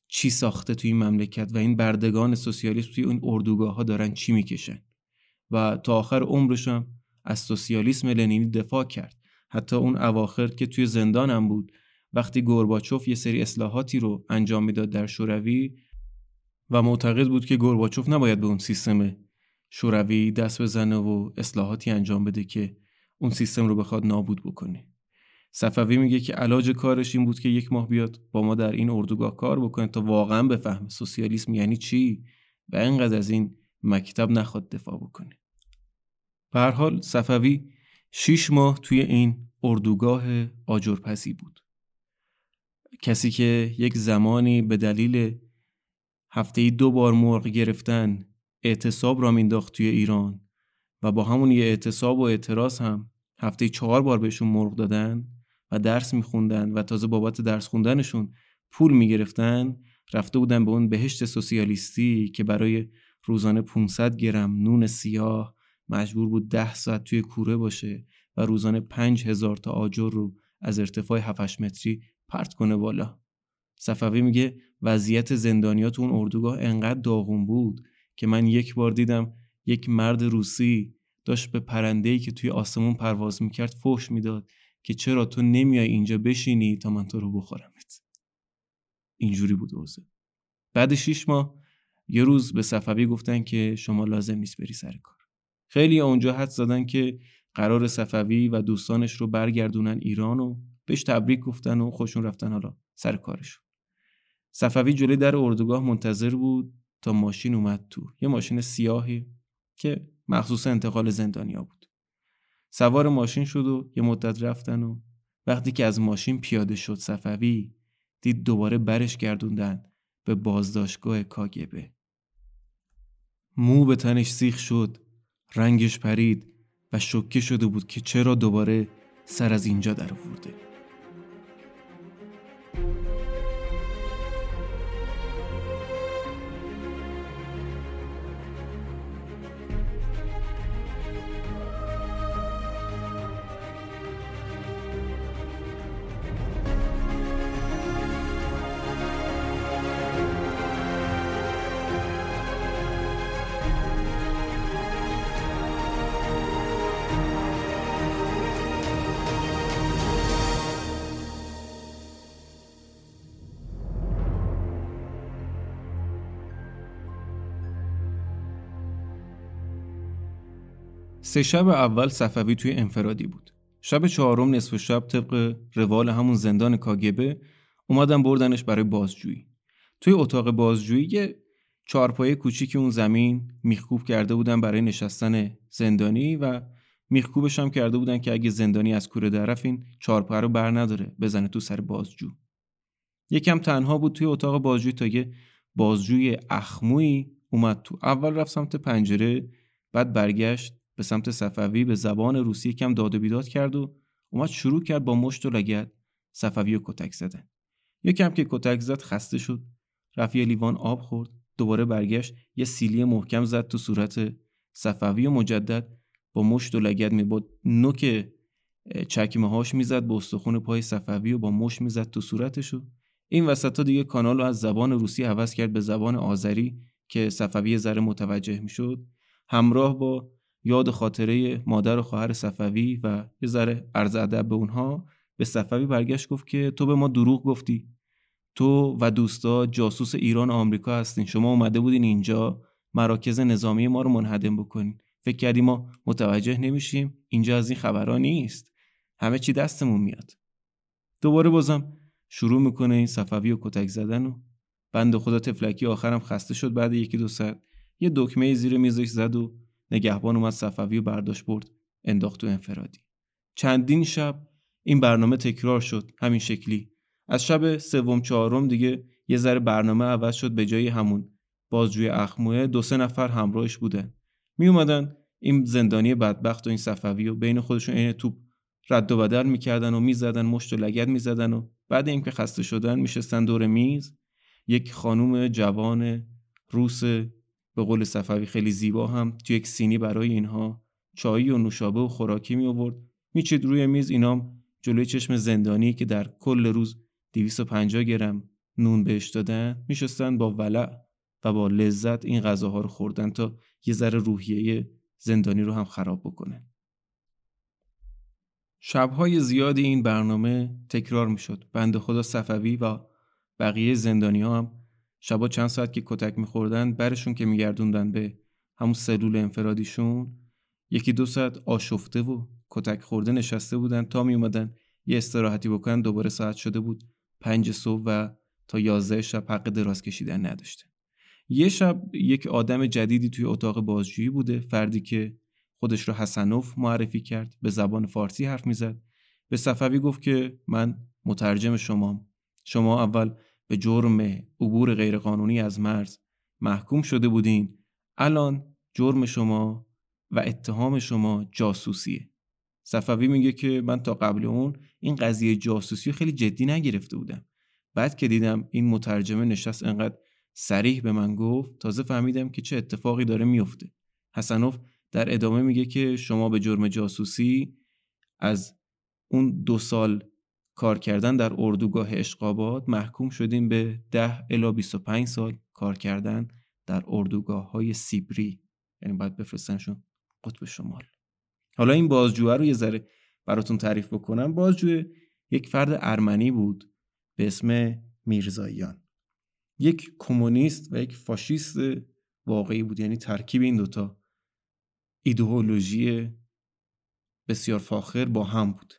چی ساخته توی این مملکت و این بردگان سوسیالیسم توی این اردوگاه ها دارن چی می‌کشن. و تا آخر عمرشم از سوسیالیسم لنینی دفاع کرد. حتی اون اواخر که توی زندانم بود وقتی گورباچوف یه سری اصلاحاتی رو انجام می‌داد در شوروی و معتقد بود که گورباچوف نباید به اون سیستم شوروی دست بزنه و اصلاحاتی انجام بده که اون سیستم رو بخواد نابود بکنه. صفوی میگه که علاج کارش این بود که یک ماه بیاد با ما در این اردوگاه کار بکنه تا واقعا بفهمه سوسیالیسم یعنی چی و اینقدر از این مکتب نخواد دفاع بکنه. به هر حال صفوی شیش ماه توی این اردوگاه آجرپسی بود. کسی که یک زمانی به دلیل هفته دو بار مرغ گرفتن اعتصاب را مینداخت توی ایران و با همون یه اعتصاب و اعتراض هم هفته چهار بار بهشون مرغ دادن و درس میخوندن و تازه بابت درس خوندنشون پول می‌گرفتن رفته بودن به اون بهشت سوسیالیستی که برای روزانه 500 گرم نون سیاه مجبور بود ده ساعت توی کوره باشه و روزانه 5000 تا آجر رو از ارتفاع 7 متری پرت کنه بالا. صفوی میگه وضعیت زندانیات اون اردوگاه انقدر داغون بود که من یک بار دیدم یک مرد روسی داشت به پرنده‌ای که توی آسمون پرواز می‌کرد فوش می‌داد که چرا تو نمیای اینجا بشینی تا من تو رو بخورمت. اینجوری بود اوزه بعد شیش ماه یه روز به صفوی گفتن که شما لازم نیست بری سر کار. خیلی اونجا حد زدن که قرار صفوی و دوستانش رو برگردونن ایران و بهش تبریک گفتن و خوشون رفتن حالا سر کارشون. صفوی جلوی در اردوگاه منتظر بود تا ماشین اومد تو. یه ماشین سیاهی که مخصوص انتقال زندانیا بود. سوار ماشین شد و یه مدت رفتن و وقتی که از ماشین پیاده شد صفوی دید دوباره برش گردوندن به بازداشتگاه کاگبه. مو به تنش سیخ شد رنگش پرید و شکه شده بود که چرا دوباره سر از اینجا در ورده سه شب اول صفوی توی انفرادی بود. شب چهارم نصف شب طبق روال همون زندان کاگبه اومدن بردنش برای بازجویی. توی اتاق بازجویی یه چارپایه کوچیکی اون زمین میخکوب کرده بودن برای نشستن زندانی و میخکوبش هم کرده بودن که اگه زندانی از کوره درف این چارپایه رو بر نداره بزنه تو سر بازجو. یکم تنها بود توی اتاق بازجویی تا یه بازجوی اخمویی اومد تو. اول رفت سمت پنجره بعد برگشت به سمت صفوی به زبان روسی کم داد و بیداد کرد و اومد شروع کرد با مشت و لگد. صفوی و کتک زدن یکم که کتک زد خسته شد. رفت یه لیوان آب خورد. دوباره برگشت یه سیلی محکم زد تو صورت صفوی و مجدد. با مشت و لگد می نوک چکمه هاش می‌زد به استخون پای صفوی و با مشت می‌زد تو صورتشو این وسط دیگه کانال رو از زبان روسی عوض کرد به زبان آذری که صفوی ذره متوجه می‌شد. همراه با یاد خاطره مادر و خواهر صفوی و یه ذره عرض ادب به اونها به صفوی برگشت گفت که تو به ما دروغ گفتی. تو و دوستا جاسوس ایران و آمریکا هستین. شما اومده بودین اینجا مراکز نظامی ما رو منهدم بکنین. فکر کردی ما متوجه نمیشیم. اینجا از این خبرها نیست. همه چی دستمون میاد. دوباره بازم شروع می‌کنه این صفوی و کتک زدن و بند خدا تفلکی آخرم خسته شد. بعد یکی دو ساعت یه دکمه زیر میزش زد و نگهبان اومد صفوی و برداشت برد انداخت تو انفرادی. چندین شب این برنامه تکرار شد همین شکلی. از شب سوم چهارم دیگه یه ذره برنامه عوض شد به جای همون. بازجوی اخموه دو سه نفر همراهش بودن. می اومدن این زندانی بدبخت و این صفوی و بین خودشون عین توپ رد و بدل می‌کردن و می‌زدن مشت و لگد می‌زدن و بعد اینکه خسته شدن میشستن دور میز یک خانوم جوان روس به قول صفوی خیلی زیبا هم تو یک سینی برای اینها چایی و نوشابه و خوراکی می آورد میچید روی میز اینام جلوی چشم زندانی که در کل روز 250 گرم نون بهش دادن میشستن با ولع و با لذت این غذاها رو خوردن تا یه ذره روحیه زندانی رو هم خراب بکنه. شبهای زیادی این برنامه تکرار می‌شد. بند خدا صفوی و بقیه زندانی ها هم شبا چند ساعت که کتک میخوردن برشون که میگردوندن به همون سلول انفرادیشون یکی دو ساعت آشفته و کتک خورده نشسته بودن تا می اومدن یه استراحتی بکنن دوباره ساعت شده بود پنج صبح و تا یازده شب حق دراز کشیدن نداشته یه شب یک آدم جدیدی توی اتاق بازجویی بوده فردی که خودش رو حسنوف معرفی کرد به زبان فارسی حرف می‌زد. به صفوی گفت که من مترجم شمام. شما اول به جرم عبور غیرقانونی از مرز محکوم شده بودین. الان جرم شما و اتهام شما جاسوسیه. صفوی میگه که من تا قبل اون این قضیه جاسوسی خیلی جدی نگرفته بودم. بعد که دیدم این مترجمه نشست انقدر سریح به من گفت تازه فهمیدم که چه اتفاقی داره میفته. حسنوف در ادامه میگه که شما به جرم جاسوسی از اون دو سال کار کردن در اردوگاه اشقابات محکوم شدیم به 10 الا 25 سال کار کردن در اردوگاه های سیبری. یعنی باید بفرستنشون قطب شمال. حالا این بازجوه رو یه ذره براتون تعریف بکنم. بازجوه یک فرد ارمنی بود به اسم میرزاییان یک کمونیست و یک فاشیست واقعی بود. یعنی ترکیب این دوتا ایدئولوژی بسیار فاخر با هم بود.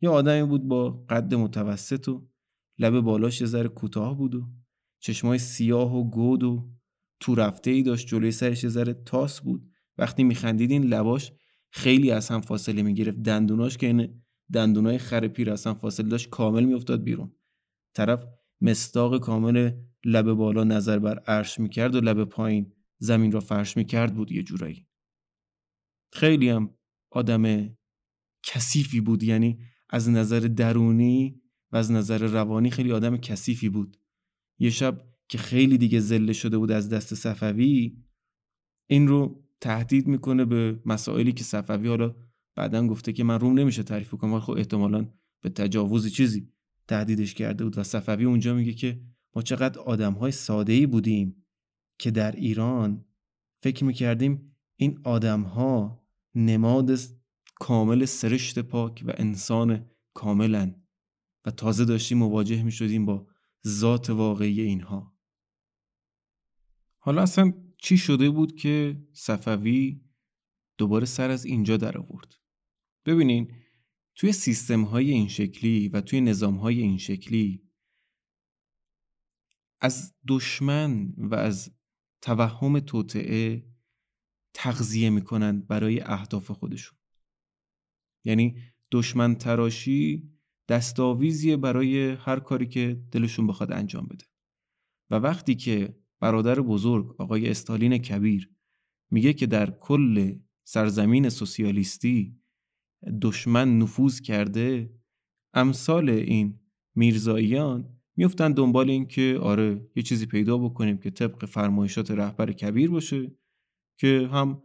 یه آدمی بود با قد متوسط و لب بالاش یه ذره کوتاه بود و چشمای سیاه و گود و تو رفته ای داشت جلوی سرش یه ذره تاس بود. وقتی میخندید این لباش خیلی از هم فاصله می‌گرفت. دندوناش که این دندونای خر پیر از فاصله داشت کامل میافتاد بیرون. طرف مستاق کامل لب بالا نظر بر عرش می‌کرد و لب پایین زمین را فرش می‌کرد بود یه جورایی. خیلی هم آدم کثیفی بود. یعنی از نظر درونی و از نظر روانی خیلی آدم کثیفی بود. یه شب که خیلی دیگه زله شده بود از دست صفوی این رو تهدید می‌کنه به مسائلی که صفوی حالا بعدا گفته که من روم نمیشه تعریف کنم ولی خب احتمالا به تجاوز چیزی تهدیدش کرده بود. و صفوی اونجا میگه که ما چقدر آدم های ساده ای بودیم که در ایران فکر می‌کردیم این آدم ها نماد کامل سرشت پاک و انسان کاملا و تازه داشتیم مواجه می شدیم با ذات واقعی اینها. حالا اصلا چی شده بود که صفوی دوباره سر از اینجا در آورد؟ ببینین توی سیستم های این شکلی و توی نظام های این شکلی از دشمن و از توهم توطعه تغذیه می‌کنن برای اهداف خودشون. یعنی دشمن تراشی دستاویزیه برای هر کاری که دلشون بخواد انجام بده. و وقتی که برادر بزرگ آقای استالین کبیر میگه که در کل سرزمین سوسیالیستی دشمن نفوذ کرده امثال این میرزاییان میفتن دنبال این که آره یه چیزی پیدا بکنیم که طبق فرمایشات رهبر کبیر باشه که هم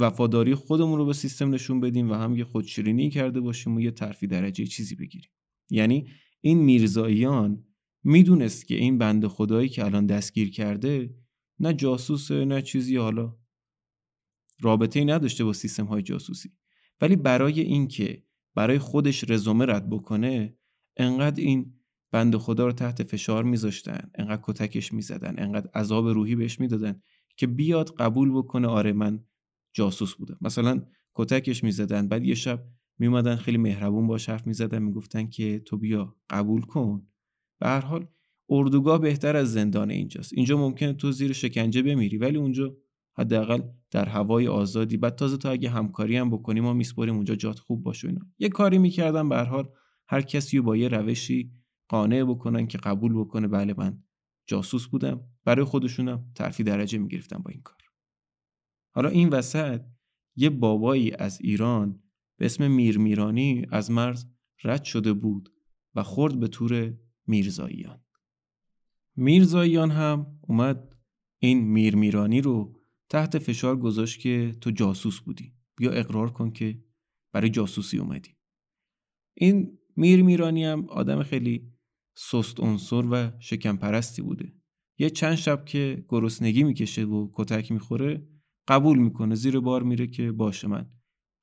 وفاداری خودمون رو به سیستم نشون بدیم و هم یه خودشیرینی کرده باشیم و یه ترفی درجه چیزی بگیریم. یعنی این میرزاییان می‌دونست که این بند خدایی که الان دستگیر کرده نه جاسوسه نه چیزی حالا رابطه نداشته با سیستم های جاسوسی. ولی برای اینکه برای خودش رزومه رد بکنه انقدر این بند خدا رو تحت فشار میذاشتن انقدر کتکش می‌زدن انقدر عذاب روحی بهش می‌دادن که بیاد قبول بکنه آره من جاسوس بودم مثلا کتکش می‌زدن بعد یه شب میومدن خیلی مهربون باش حرف می‌زدن می‌گفتن که تو بیا قبول کن. به هر حال اردوگاه بهتر از زندان اینجاست. اینجا ممکنه تو زیر شکنجه بمیری ولی اونجا حداقل در هوای آزادی. بعد تازه تو اگه همکاری هم بکنی ما میسپریم اونجا جات خوب باشه اینا. یه کاری می‌کردن به هر حال هر کسی با یه روشی قانع بکنن که قبول بکنه. بله من جاسوس بودم. برای خودشونم ترفی درجه می‌گرفتم با این کار. حالا این وسط یه بابایی از ایران به اسم میر میرانی از مرز رد شده بود و خورد به تور میرزاییان. میرزاییان هم اومد این میر میرانی رو تحت فشار گذاشت که تو جاسوس بودی. بیا اقرار کن که برای جاسوسی اومدی. این میر میرانی هم آدم خیلی سست عنصر و شکم پرستی بوده. یه چند شب که گرسنگی می‌کشه و کتک می‌خوره قبول می‌کنه زیر بار میره که باشه من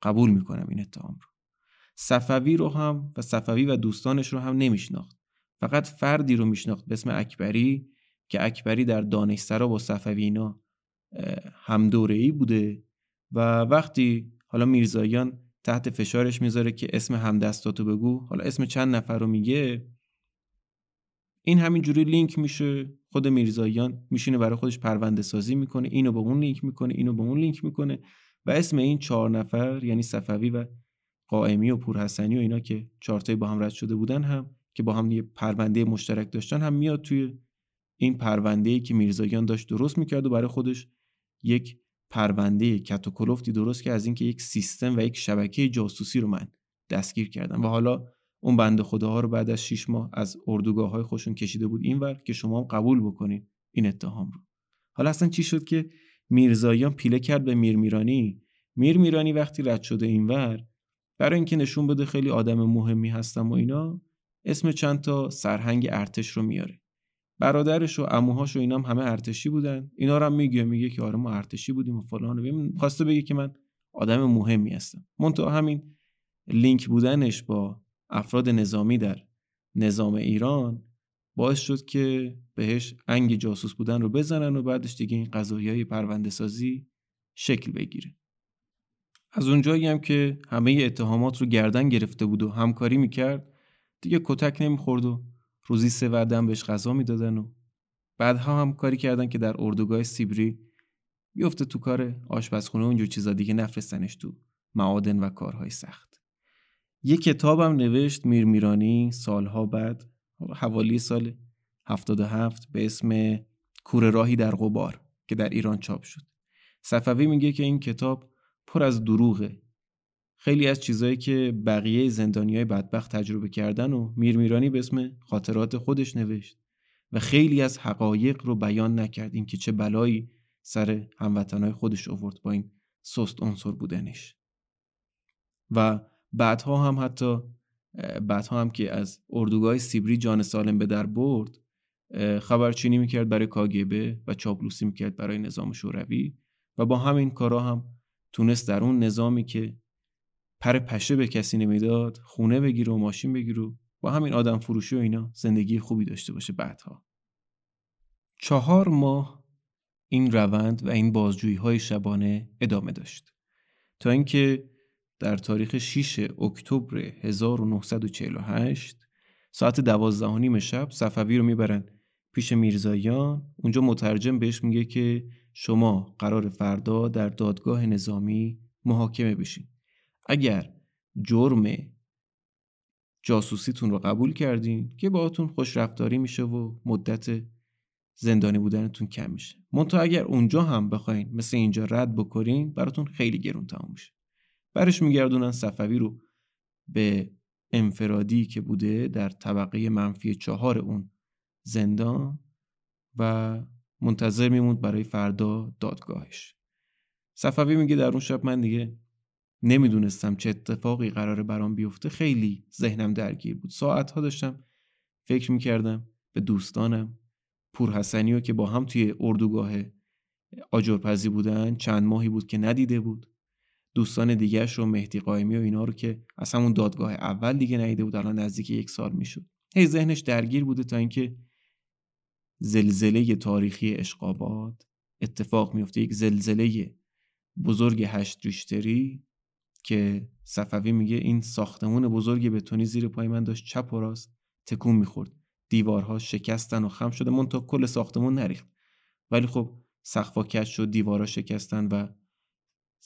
قبول می‌کنم این اتهام رو. صفوی رو هم و صفوی و دوستانش رو هم نمیشناخت. فقط فردی رو میشناخت به اسم اکبری که اکبری در دانشسرا با صفوی اینا هم ای بوده و وقتی حالا میرزایان تحت فشارش می‌ذاره که اسم همدستاتو بگو حالا اسم چند نفر رو میگه این همینجوری لینک میشه خود میرزاییان میشینه برای خودش پرونده سازی می‌کنه اینو به اون لینک می‌کنه اینو به اون لینک می‌کنه و اسم این چهار نفر یعنی صفوی و قائمی و پورحسنی و اینا که چهارتایی با هم رد شده بودن هم که با هم یه پرونده مشترک داشتن هم میاد توی این پرونده ای که میرزاییان داشت درست می‌کرد و برای خودش یک پرونده کتوکلفتی درست که از اینکه یک سیستم و یک شبکه جاسوسی رو من دستگیر کردم. و حالا اون بند خداها رو بعد از 6 ماه از اردوگاه های خوشون کشیده بود اینور که شما هم قبول بکنین این اتهام رو. حالا اصلا چی شد که میرزاییان پیله کرد به میر میرانی میر میرانی وقتی رد شده اینور برای اینکه نشون بده خیلی آدم مهمی هستم و اینا اسم چند تا سرهنگ ارتش رو میاره. برادرش و عموهاش و اینا هم همه ارتشی بودن. اینا رو هم میگه میگه که آره ما ارتشی بودیم و فلان خواسته بگه که من آدم مهمی هستم. منتها همین لینک بودنش با افراد نظامی در نظام ایران باعث شد که بهش انگ جاسوس بودن رو بزنن و بعدش دیگه این قضایی های پرونده سازی شکل بگیره. از اونجایی هم که همه اتهامات رو گردن گرفته بود و همکاری می‌کرد دیگه کتک نمی‌خورد و روزی سه وعدم بهش غذا می‌دادن و بعدها هم کاری کردن که در اردوگاه سیبری بیفته تو کار آشپزخونه اونجور چیزا دیگه نفرستنش تو معادن و کارهای سخت. یه کتابم نوشت میرمیرانی سالها بعد حوالی سال 77 به اسم کوره راهی در غبار که در ایران چاپ شد. صفوی میگه که این کتاب پر از دروغه. خیلی از چیزهایی که بقیه زندانی های بدبخت تجربه کردن و میرمیرانی به اسم خاطرات خودش نوشت و خیلی از حقایق رو بیان نکرد. اینکه چه بلایی سر هموطنهای خودش آورد با این سست عنصر بودنش. و بعدها هم حتی بعدها هم که از اردوگاه سیبری جان سالم به در برد خبرچینی می‌کرد برای کاگبه و چاپلوسی می‌کرد برای نظام شوروی و با همین کارا هم تونست در اون نظامی که پر پشه به کسی نمی‌داد خونه بگیر و ماشین بگیر و با همین آدم فروشی و اینا زندگی خوبی داشته باشه بعدها. چهار ماه این روند و این بازجویی های شبانه ادامه داشت. تا اینکه در تاریخ 6 اکتبر 1948 ساعت دوازده نیم شب صفوی رو می‌برن پیش میرزایان. اونجا مترجم بهش میگه که شما قرار فردا در دادگاه نظامی محاکمه بشین. اگر جرم جاسوسیتون رو قبول کردین که باهاتون خوش رفتاری میشه و مدت زندانی بودنتون کم میشه. منتها اگر اونجا هم بخواین مثل اینجا رد بکنین براتون خیلی گرون تمام میشه. برش میگردونن صفوی رو به انفرادی که بوده در طبقه منفی چهار اون زندان و منتظر میموند برای فردا دادگاهش. صفوی میگه در اون شب من دیگه نمی‌دونستم چه اتفاقی قراره برام بیفته. خیلی ذهنم درگیر بود. ساعتها داشتم فکر می‌کردم به دوستانم پورحسنی که با هم توی اردوگاه آجرپزی بودن چند ماهی بود که ندیده بود. دوستان دیگرش رو مهدی قایمی و اینا رو که از همون دادگاه اول دیگه ندیده بود الان نزدیک یک سال می‌شد. هی ذهنش درگیر بوده تا اینکه زلزله تاریخی اشقابات اتفاق میفته یک زلزله بزرگ هشت ریشتری که صفوی میگه این ساختمون بزرگ بتونی زیر پای من داشت چپ و راست تکون می‌خورد. دیوارها شکستن و خم شده من تا کل ساختمون نریخت. ولی خب سقفا کج شد دیوارها شکستن و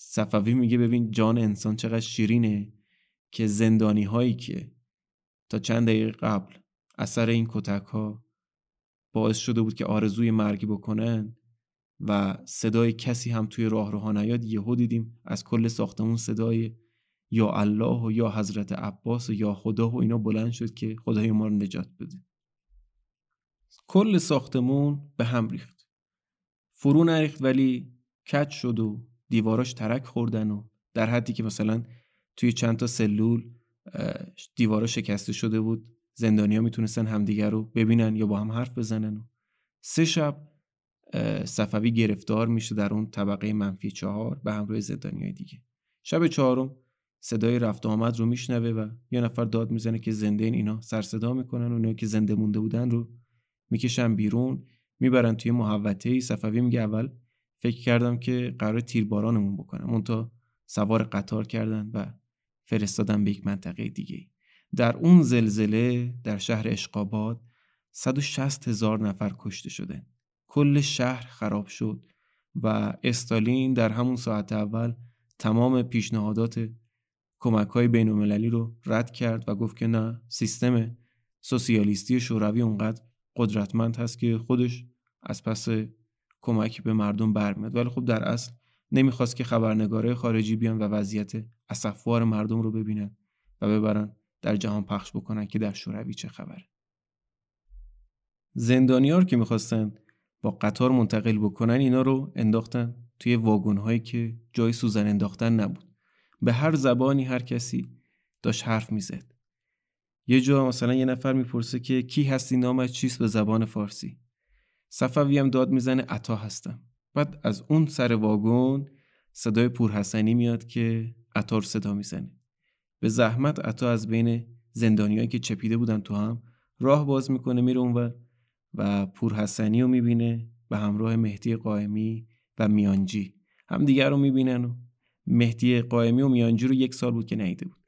صفوی میگه ببین جان انسان چقدر شیرینه که زندانی هایی که تا چند دقیقه قبل اثر این کتک ها باعث شده بود که آرزوی مرگی بکنن و صدای کسی هم توی راه روها نیاد یهو دیدیم از کل ساختمون صدای یا الله و یا حضرت عباس و یا خدا و اینا بلند شد که خدای ما رو نجات بده. کل ساختمون به هم ریخت. فرو نریخت ولی کج شد و دیواراش ترک خوردن و در حدی که مثلا توی چند تا سلول دیوارا شکسته شده بود زندانیا می‌تونستن همدیگر رو ببینن یا با هم حرف بزنن و سه شب صفوی گرفتار میشه در اون طبقه منفی چهار به همراه زندانی دیگه. شب چهارم صدای رفت آمد رو میشنوه و یه نفر داد می‌زنه که زنده این اینا سر صدا می‌کنن اینا که زنده مونده بودن رو می‌کشن بیرون می‌برن توی محوطه ای صفوی میگه اول فکر کردم که قرار تیربارانمون بکنم. اون تا سوار قطار کردن و فرستادن به یک منطقه دیگه در اون زلزله در شهر اشقاباد 160 هزار نفر کشته شده کل شهر خراب شد و استالین در همون ساعت اول تمام پیشنهادات کمک های بین المللی رو رد کرد و گفت که نه سیستم سوسیالیستی شوروی اونقدر قدرتمند هست که خودش از پس کمک به مردم برمیاد. ولی خب در اصل نمی‌خواست که خبرنگاره خارجی بیان و وضعیت اسفوار مردم رو ببینن و ببرن در جهان پخش بکنن که در شوروی چه خبره. زندانیار که می‌خواستن با قطار منتقل بکنن اینا رو انداختن توی واگن هایی که جای سوزن انداختن نبود. به هر زبانی هر کسی داشت حرف می‌زد. یه جا مثلا یه نفر می‌پرسه که کی هستی نامش چیست؟ به زبان فارسی. صفوی هم داد می‌زنه عطا هستم. بعد از اون سر واگن صدای پورحسنی میاد که عطا رو صدا می‌زنه. به زحمت عطا از بین زندانیایی که چپیده بودن تو هم راه باز می‌کنه میره اونور و پورحسنی رو می‌بینه به همراه مهدی قائمی و میانجی. هم دیگر رو می‌بینن و مهدی قائمی و میانجی رو یک سال بود که نیده بود.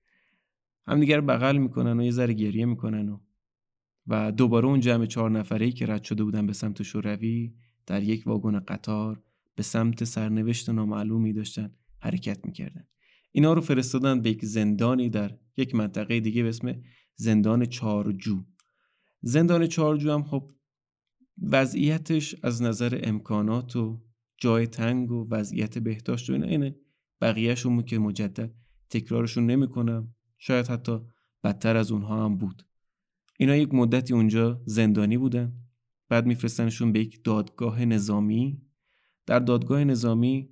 هم دیگر بغل می‌کنن و یه ذره گریه می‌کنن و و دوباره اون جمع چهار نفره که رد شده بودن به سمت شوروی در یک واگن قطار به سمت سرنوشت نامعلومی داشتن حرکت می‌کردن. اینا رو فرستادن به یک زندانی در یک منطقه دیگه به اسم زندان چارجو. زندان چارجو هم خب وضعیتش از نظر امکانات و جای تنگ و وضعیت بهداشت و اینا اینه. بقیهشون که مجدد تکرارشون نمی‌کنم. شاید حتی بدتر از اونها هم بود. اینا یک مدتی اونجا زندانی بودن. بعد میفرستنشون به یک دادگاه نظامی. در دادگاه نظامی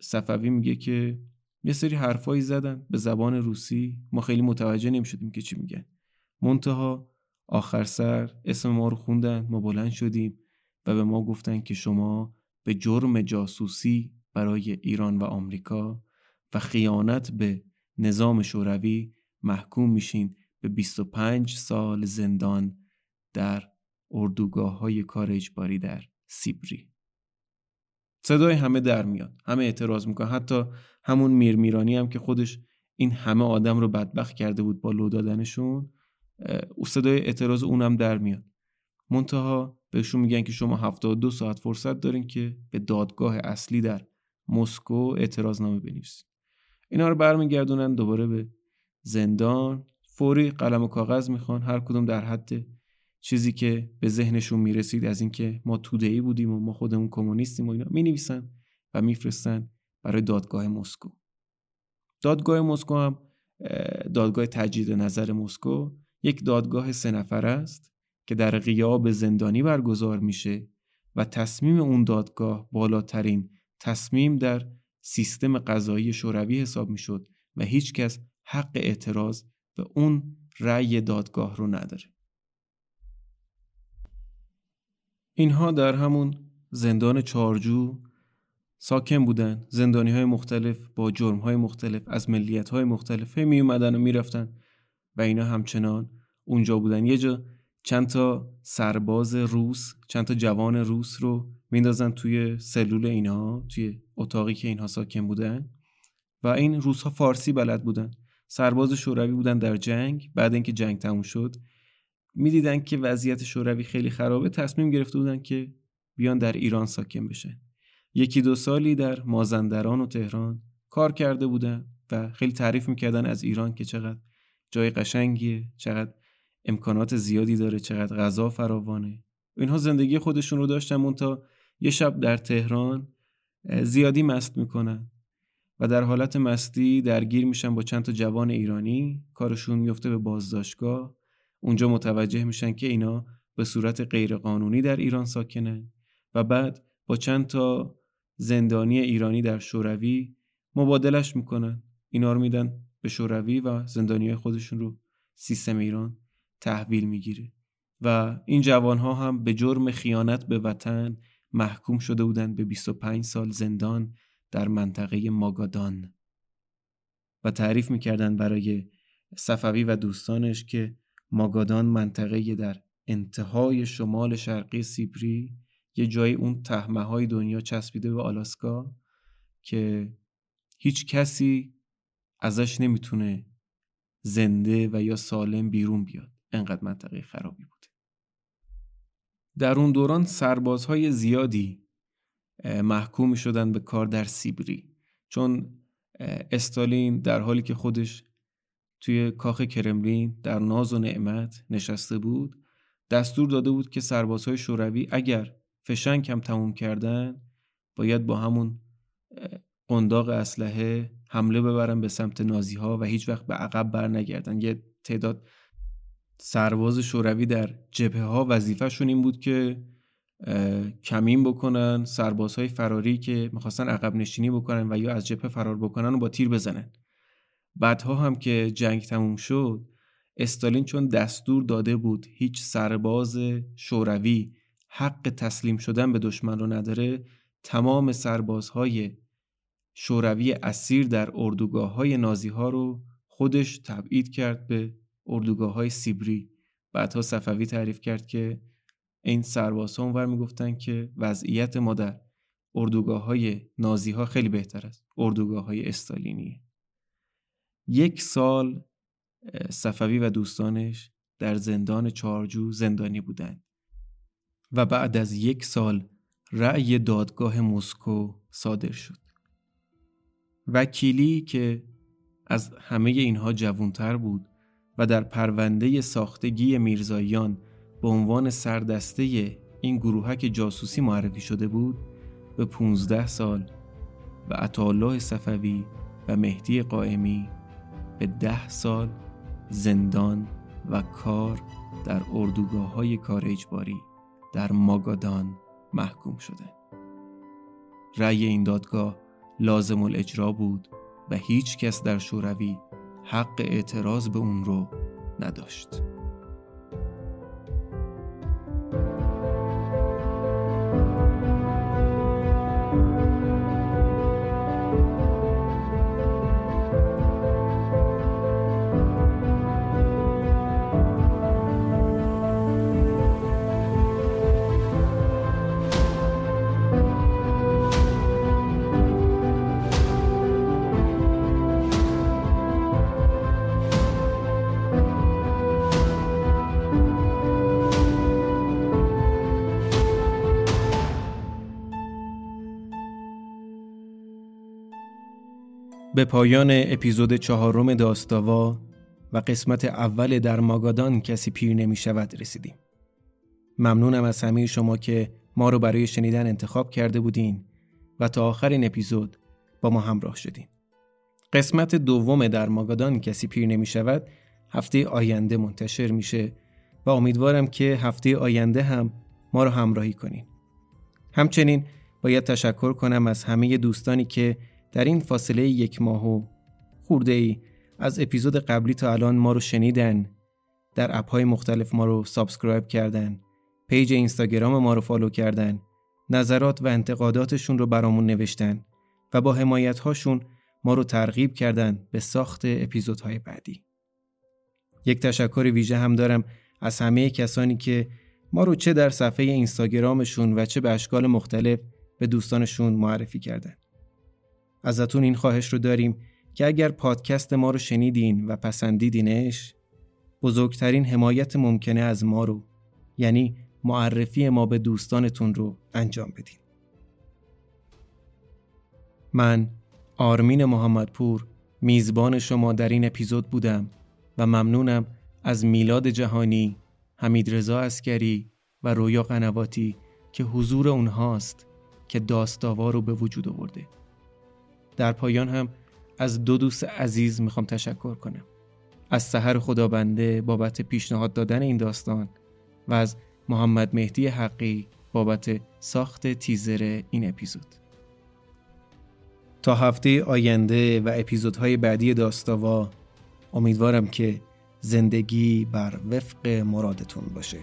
صفوی میگه که یه سری حرفایی زدن به زبان روسی. ما خیلی متوجه نمی‌شدیم که چی میگن. منتها آخر سر اسم ما رو خوندن ما بلند شدیم و به ما گفتن که شما به جرم جاسوسی برای ایران و آمریکا و خیانت به نظام شوروی محکوم میشین. به 25 سال زندان در اردوگاه های کار اجباری در سیبری. صدای همه در میاد همه اعتراض می‌کنن. حتی همون میرمیرانی هم که خودش این همه آدم رو بدبخت کرده بود با لو دادنشون او صدای اعتراض اونم در میاد. منتها بهشون میگن که شما 72 ساعت فرصت دارین که به دادگاه اصلی در مسکو اعتراض نامه بنویسید اینا رو برمیگردونن دوباره به زندان. فوری قلم و کاغذ می‌خوان. هر کدوم در حد چیزی که به ذهنشون می‌رسید از اینکه ما توده ای بودیم و ما خودمون کمونیستیم و اینا می‌نویسن و میفرستن برای دادگاه مسکو. دادگاه مسکو هم دادگاه تجدید نظر مسکو یک دادگاه سه نفر است که در غیاب زندانی برگزار میشه و تصمیم اون دادگاه بالاترین تصمیم در سیستم قضایی شوروی حساب می‌شد و هیچکس حق اعتراض به اون رأی دادگاه رو نداره اینها در همون زندان چارجو ساکن بودن. زندانی های مختلف با جرم های مختلف از ملیت های مختلف می اومدن و می‌رفتن و اینا همچنان اونجا بودن. یه جا چند تا سرباز روس چند تا جوان روس رو میندازن توی سلول اینها توی اتاقی که اینها ساکن بودن. و این روس ها فارسی بلد بودن. سرباز شوروی بودن در جنگ بعد اینکه جنگ تموم شد می‌دیدن که وضعیت شوروی خیلی خرابه تصمیم گرفته بودن که بیان در ایران ساکن بشن. یکی دو سالی در مازندران و تهران کار کرده بودن و خیلی تعریف می‌کردن از ایران که چقدر جای قشنگیه چقدر امکانات زیادی داره چقدر غذا فراوانه. اینها زندگی خودشون رو داشتن مونتا یه شب در تهران زیادی مست می‌کنن. و در حالت مستی درگیر میشن با چند تا جوان ایرانی. کارشون میفته به بازداشتگاه. اونجا متوجه میشن که اینا به صورت غیرقانونی در ایران ساکنن و بعد با چند تا زندانی ایرانی در شوروی مبادلش می‌کنن. اینا رو میدن به شوروی و زندانی خودشون رو سیستم ایران تحویل می‌گیره. و این جوان ها هم به جرم خیانت به وطن محکوم شده بودند به 25 سال زندان در منطقه ماگادان و تعریف می‌کردن برای صفوی و دوستانش که ماگادان منطقه در انتهای شمال شرقی سیبری یه جایی اون تهمه های دنیا چسبیده به آلاسکا که هیچ کسی ازش نمی‌تونه زنده و یا سالم بیرون بیاد. انقدر منطقه خرابی بوده. در اون دوران سربازهای زیادی محکوم شدن به کار در سیبری. چون استالین در حالی که خودش توی کاخ کرملین در ناز و نعمت نشسته بود دستور داده بود که سربازهای شوروی اگر فشنگ هم تموم کردن باید با همون قنداق اسلحه حمله ببرن به سمت نازی ها و هیچ وقت به عقب بر نگردن. یه تعداد سرباز شوروی در جبهه ها وظیفهشون این بود که کمین بکنن سربازهای فراری که می‌خواستن عقب نشینی بکنن و یا از جبهه فرار بکنن و با تیر بزنن. بعدها هم که جنگ تموم شد استالین چون دستور داده بود هیچ سرباز شوروی حق تسلیم شدن به دشمن رو نداره تمام سربازهای شوروی اسیر در اردوگاه های نازی ها رو خودش تبعید کرد به اردوگاه های سیبری. بعدها صفوی تعریف کرد که این سربازها اونور می‌گفتن که وضعیت ما در اردوگاه های نازی ها خیلی بهتر است. اردوگاه های استالینی یک سال صفوی و دوستانش در زندان چارجو زندانی بودند و بعد از یک سال رأی دادگاه مسکو صادر شد. وکیلی که از همه اینها جوانتر بود و در پرونده ساختگی میرزاییان به عنوان سردسته این گروهک جاسوسی معرفی شده بود به 15 سال و عطالله صفوی و مهدی قائمی به ده سال زندان و کار در اردوگاه های کار اجباری در ماگادان محکوم شده. رأی این دادگاه لازم الاجرا بود و هیچ کس در شوروی حق اعتراض به اون رو نداشت. به پایان اپیزود چهارم داستاوا و قسمت اول در ماگادان کسی پیر نمی شود رسیدیم. ممنونم از همه شما که ما رو برای شنیدن انتخاب کرده بودین و تا آخرین اپیزود با ما همراه شدین. قسمت دوم در ماگادان کسی پیر نمی شود هفته آینده منتشر میشه و امیدوارم که هفته آینده هم ما رو همراهی کنین. همچنین باید تشکر کنم از همه دوستانی که در این فاصله یک ماه و خورده ای از اپیزود قبلی تا الان ما رو شنیدن. در app های مختلف ما رو subscribe کردن. page اینستاگرام ما رو follow کردن. نظرات و انتقاداتشون رو برامون نوشتن و با حمایت هاشون ما رو ترغیب کردن به ساخت اپیزودهای بعدی. یک تشکر ویژه هم دارم از همه کسانی که ما رو چه در صفحه اینستاگرامشون و چه به اشکال مختلف به دوستانشون معرفی کردن. ازتون این خواهش رو داریم که اگر پادکست ما رو شنیدین و پسندیدینش بزرگترین حمایت ممکنه از ما رو یعنی معرفی ما به دوستانتون رو انجام بدین من آرمین محمدپور میزبان شما در این اپیزود بودم و ممنونم از میلاد جهانی، حمید رضا اسکری و رویا قنواتی که حضور اونهاست که داستاوا رو به وجود آورده. در پایان هم از دو دوست عزیز می‌خوام تشکر کنم. از سحر خدابنده بابت پیشنهاد دادن این داستان و از محمد مهدی حقی بابت ساخت تیزر این اپیزود. تا هفته آینده و اپیزودهای بعدی داستاوا امیدوارم که زندگی بر وفق مرادتون باشه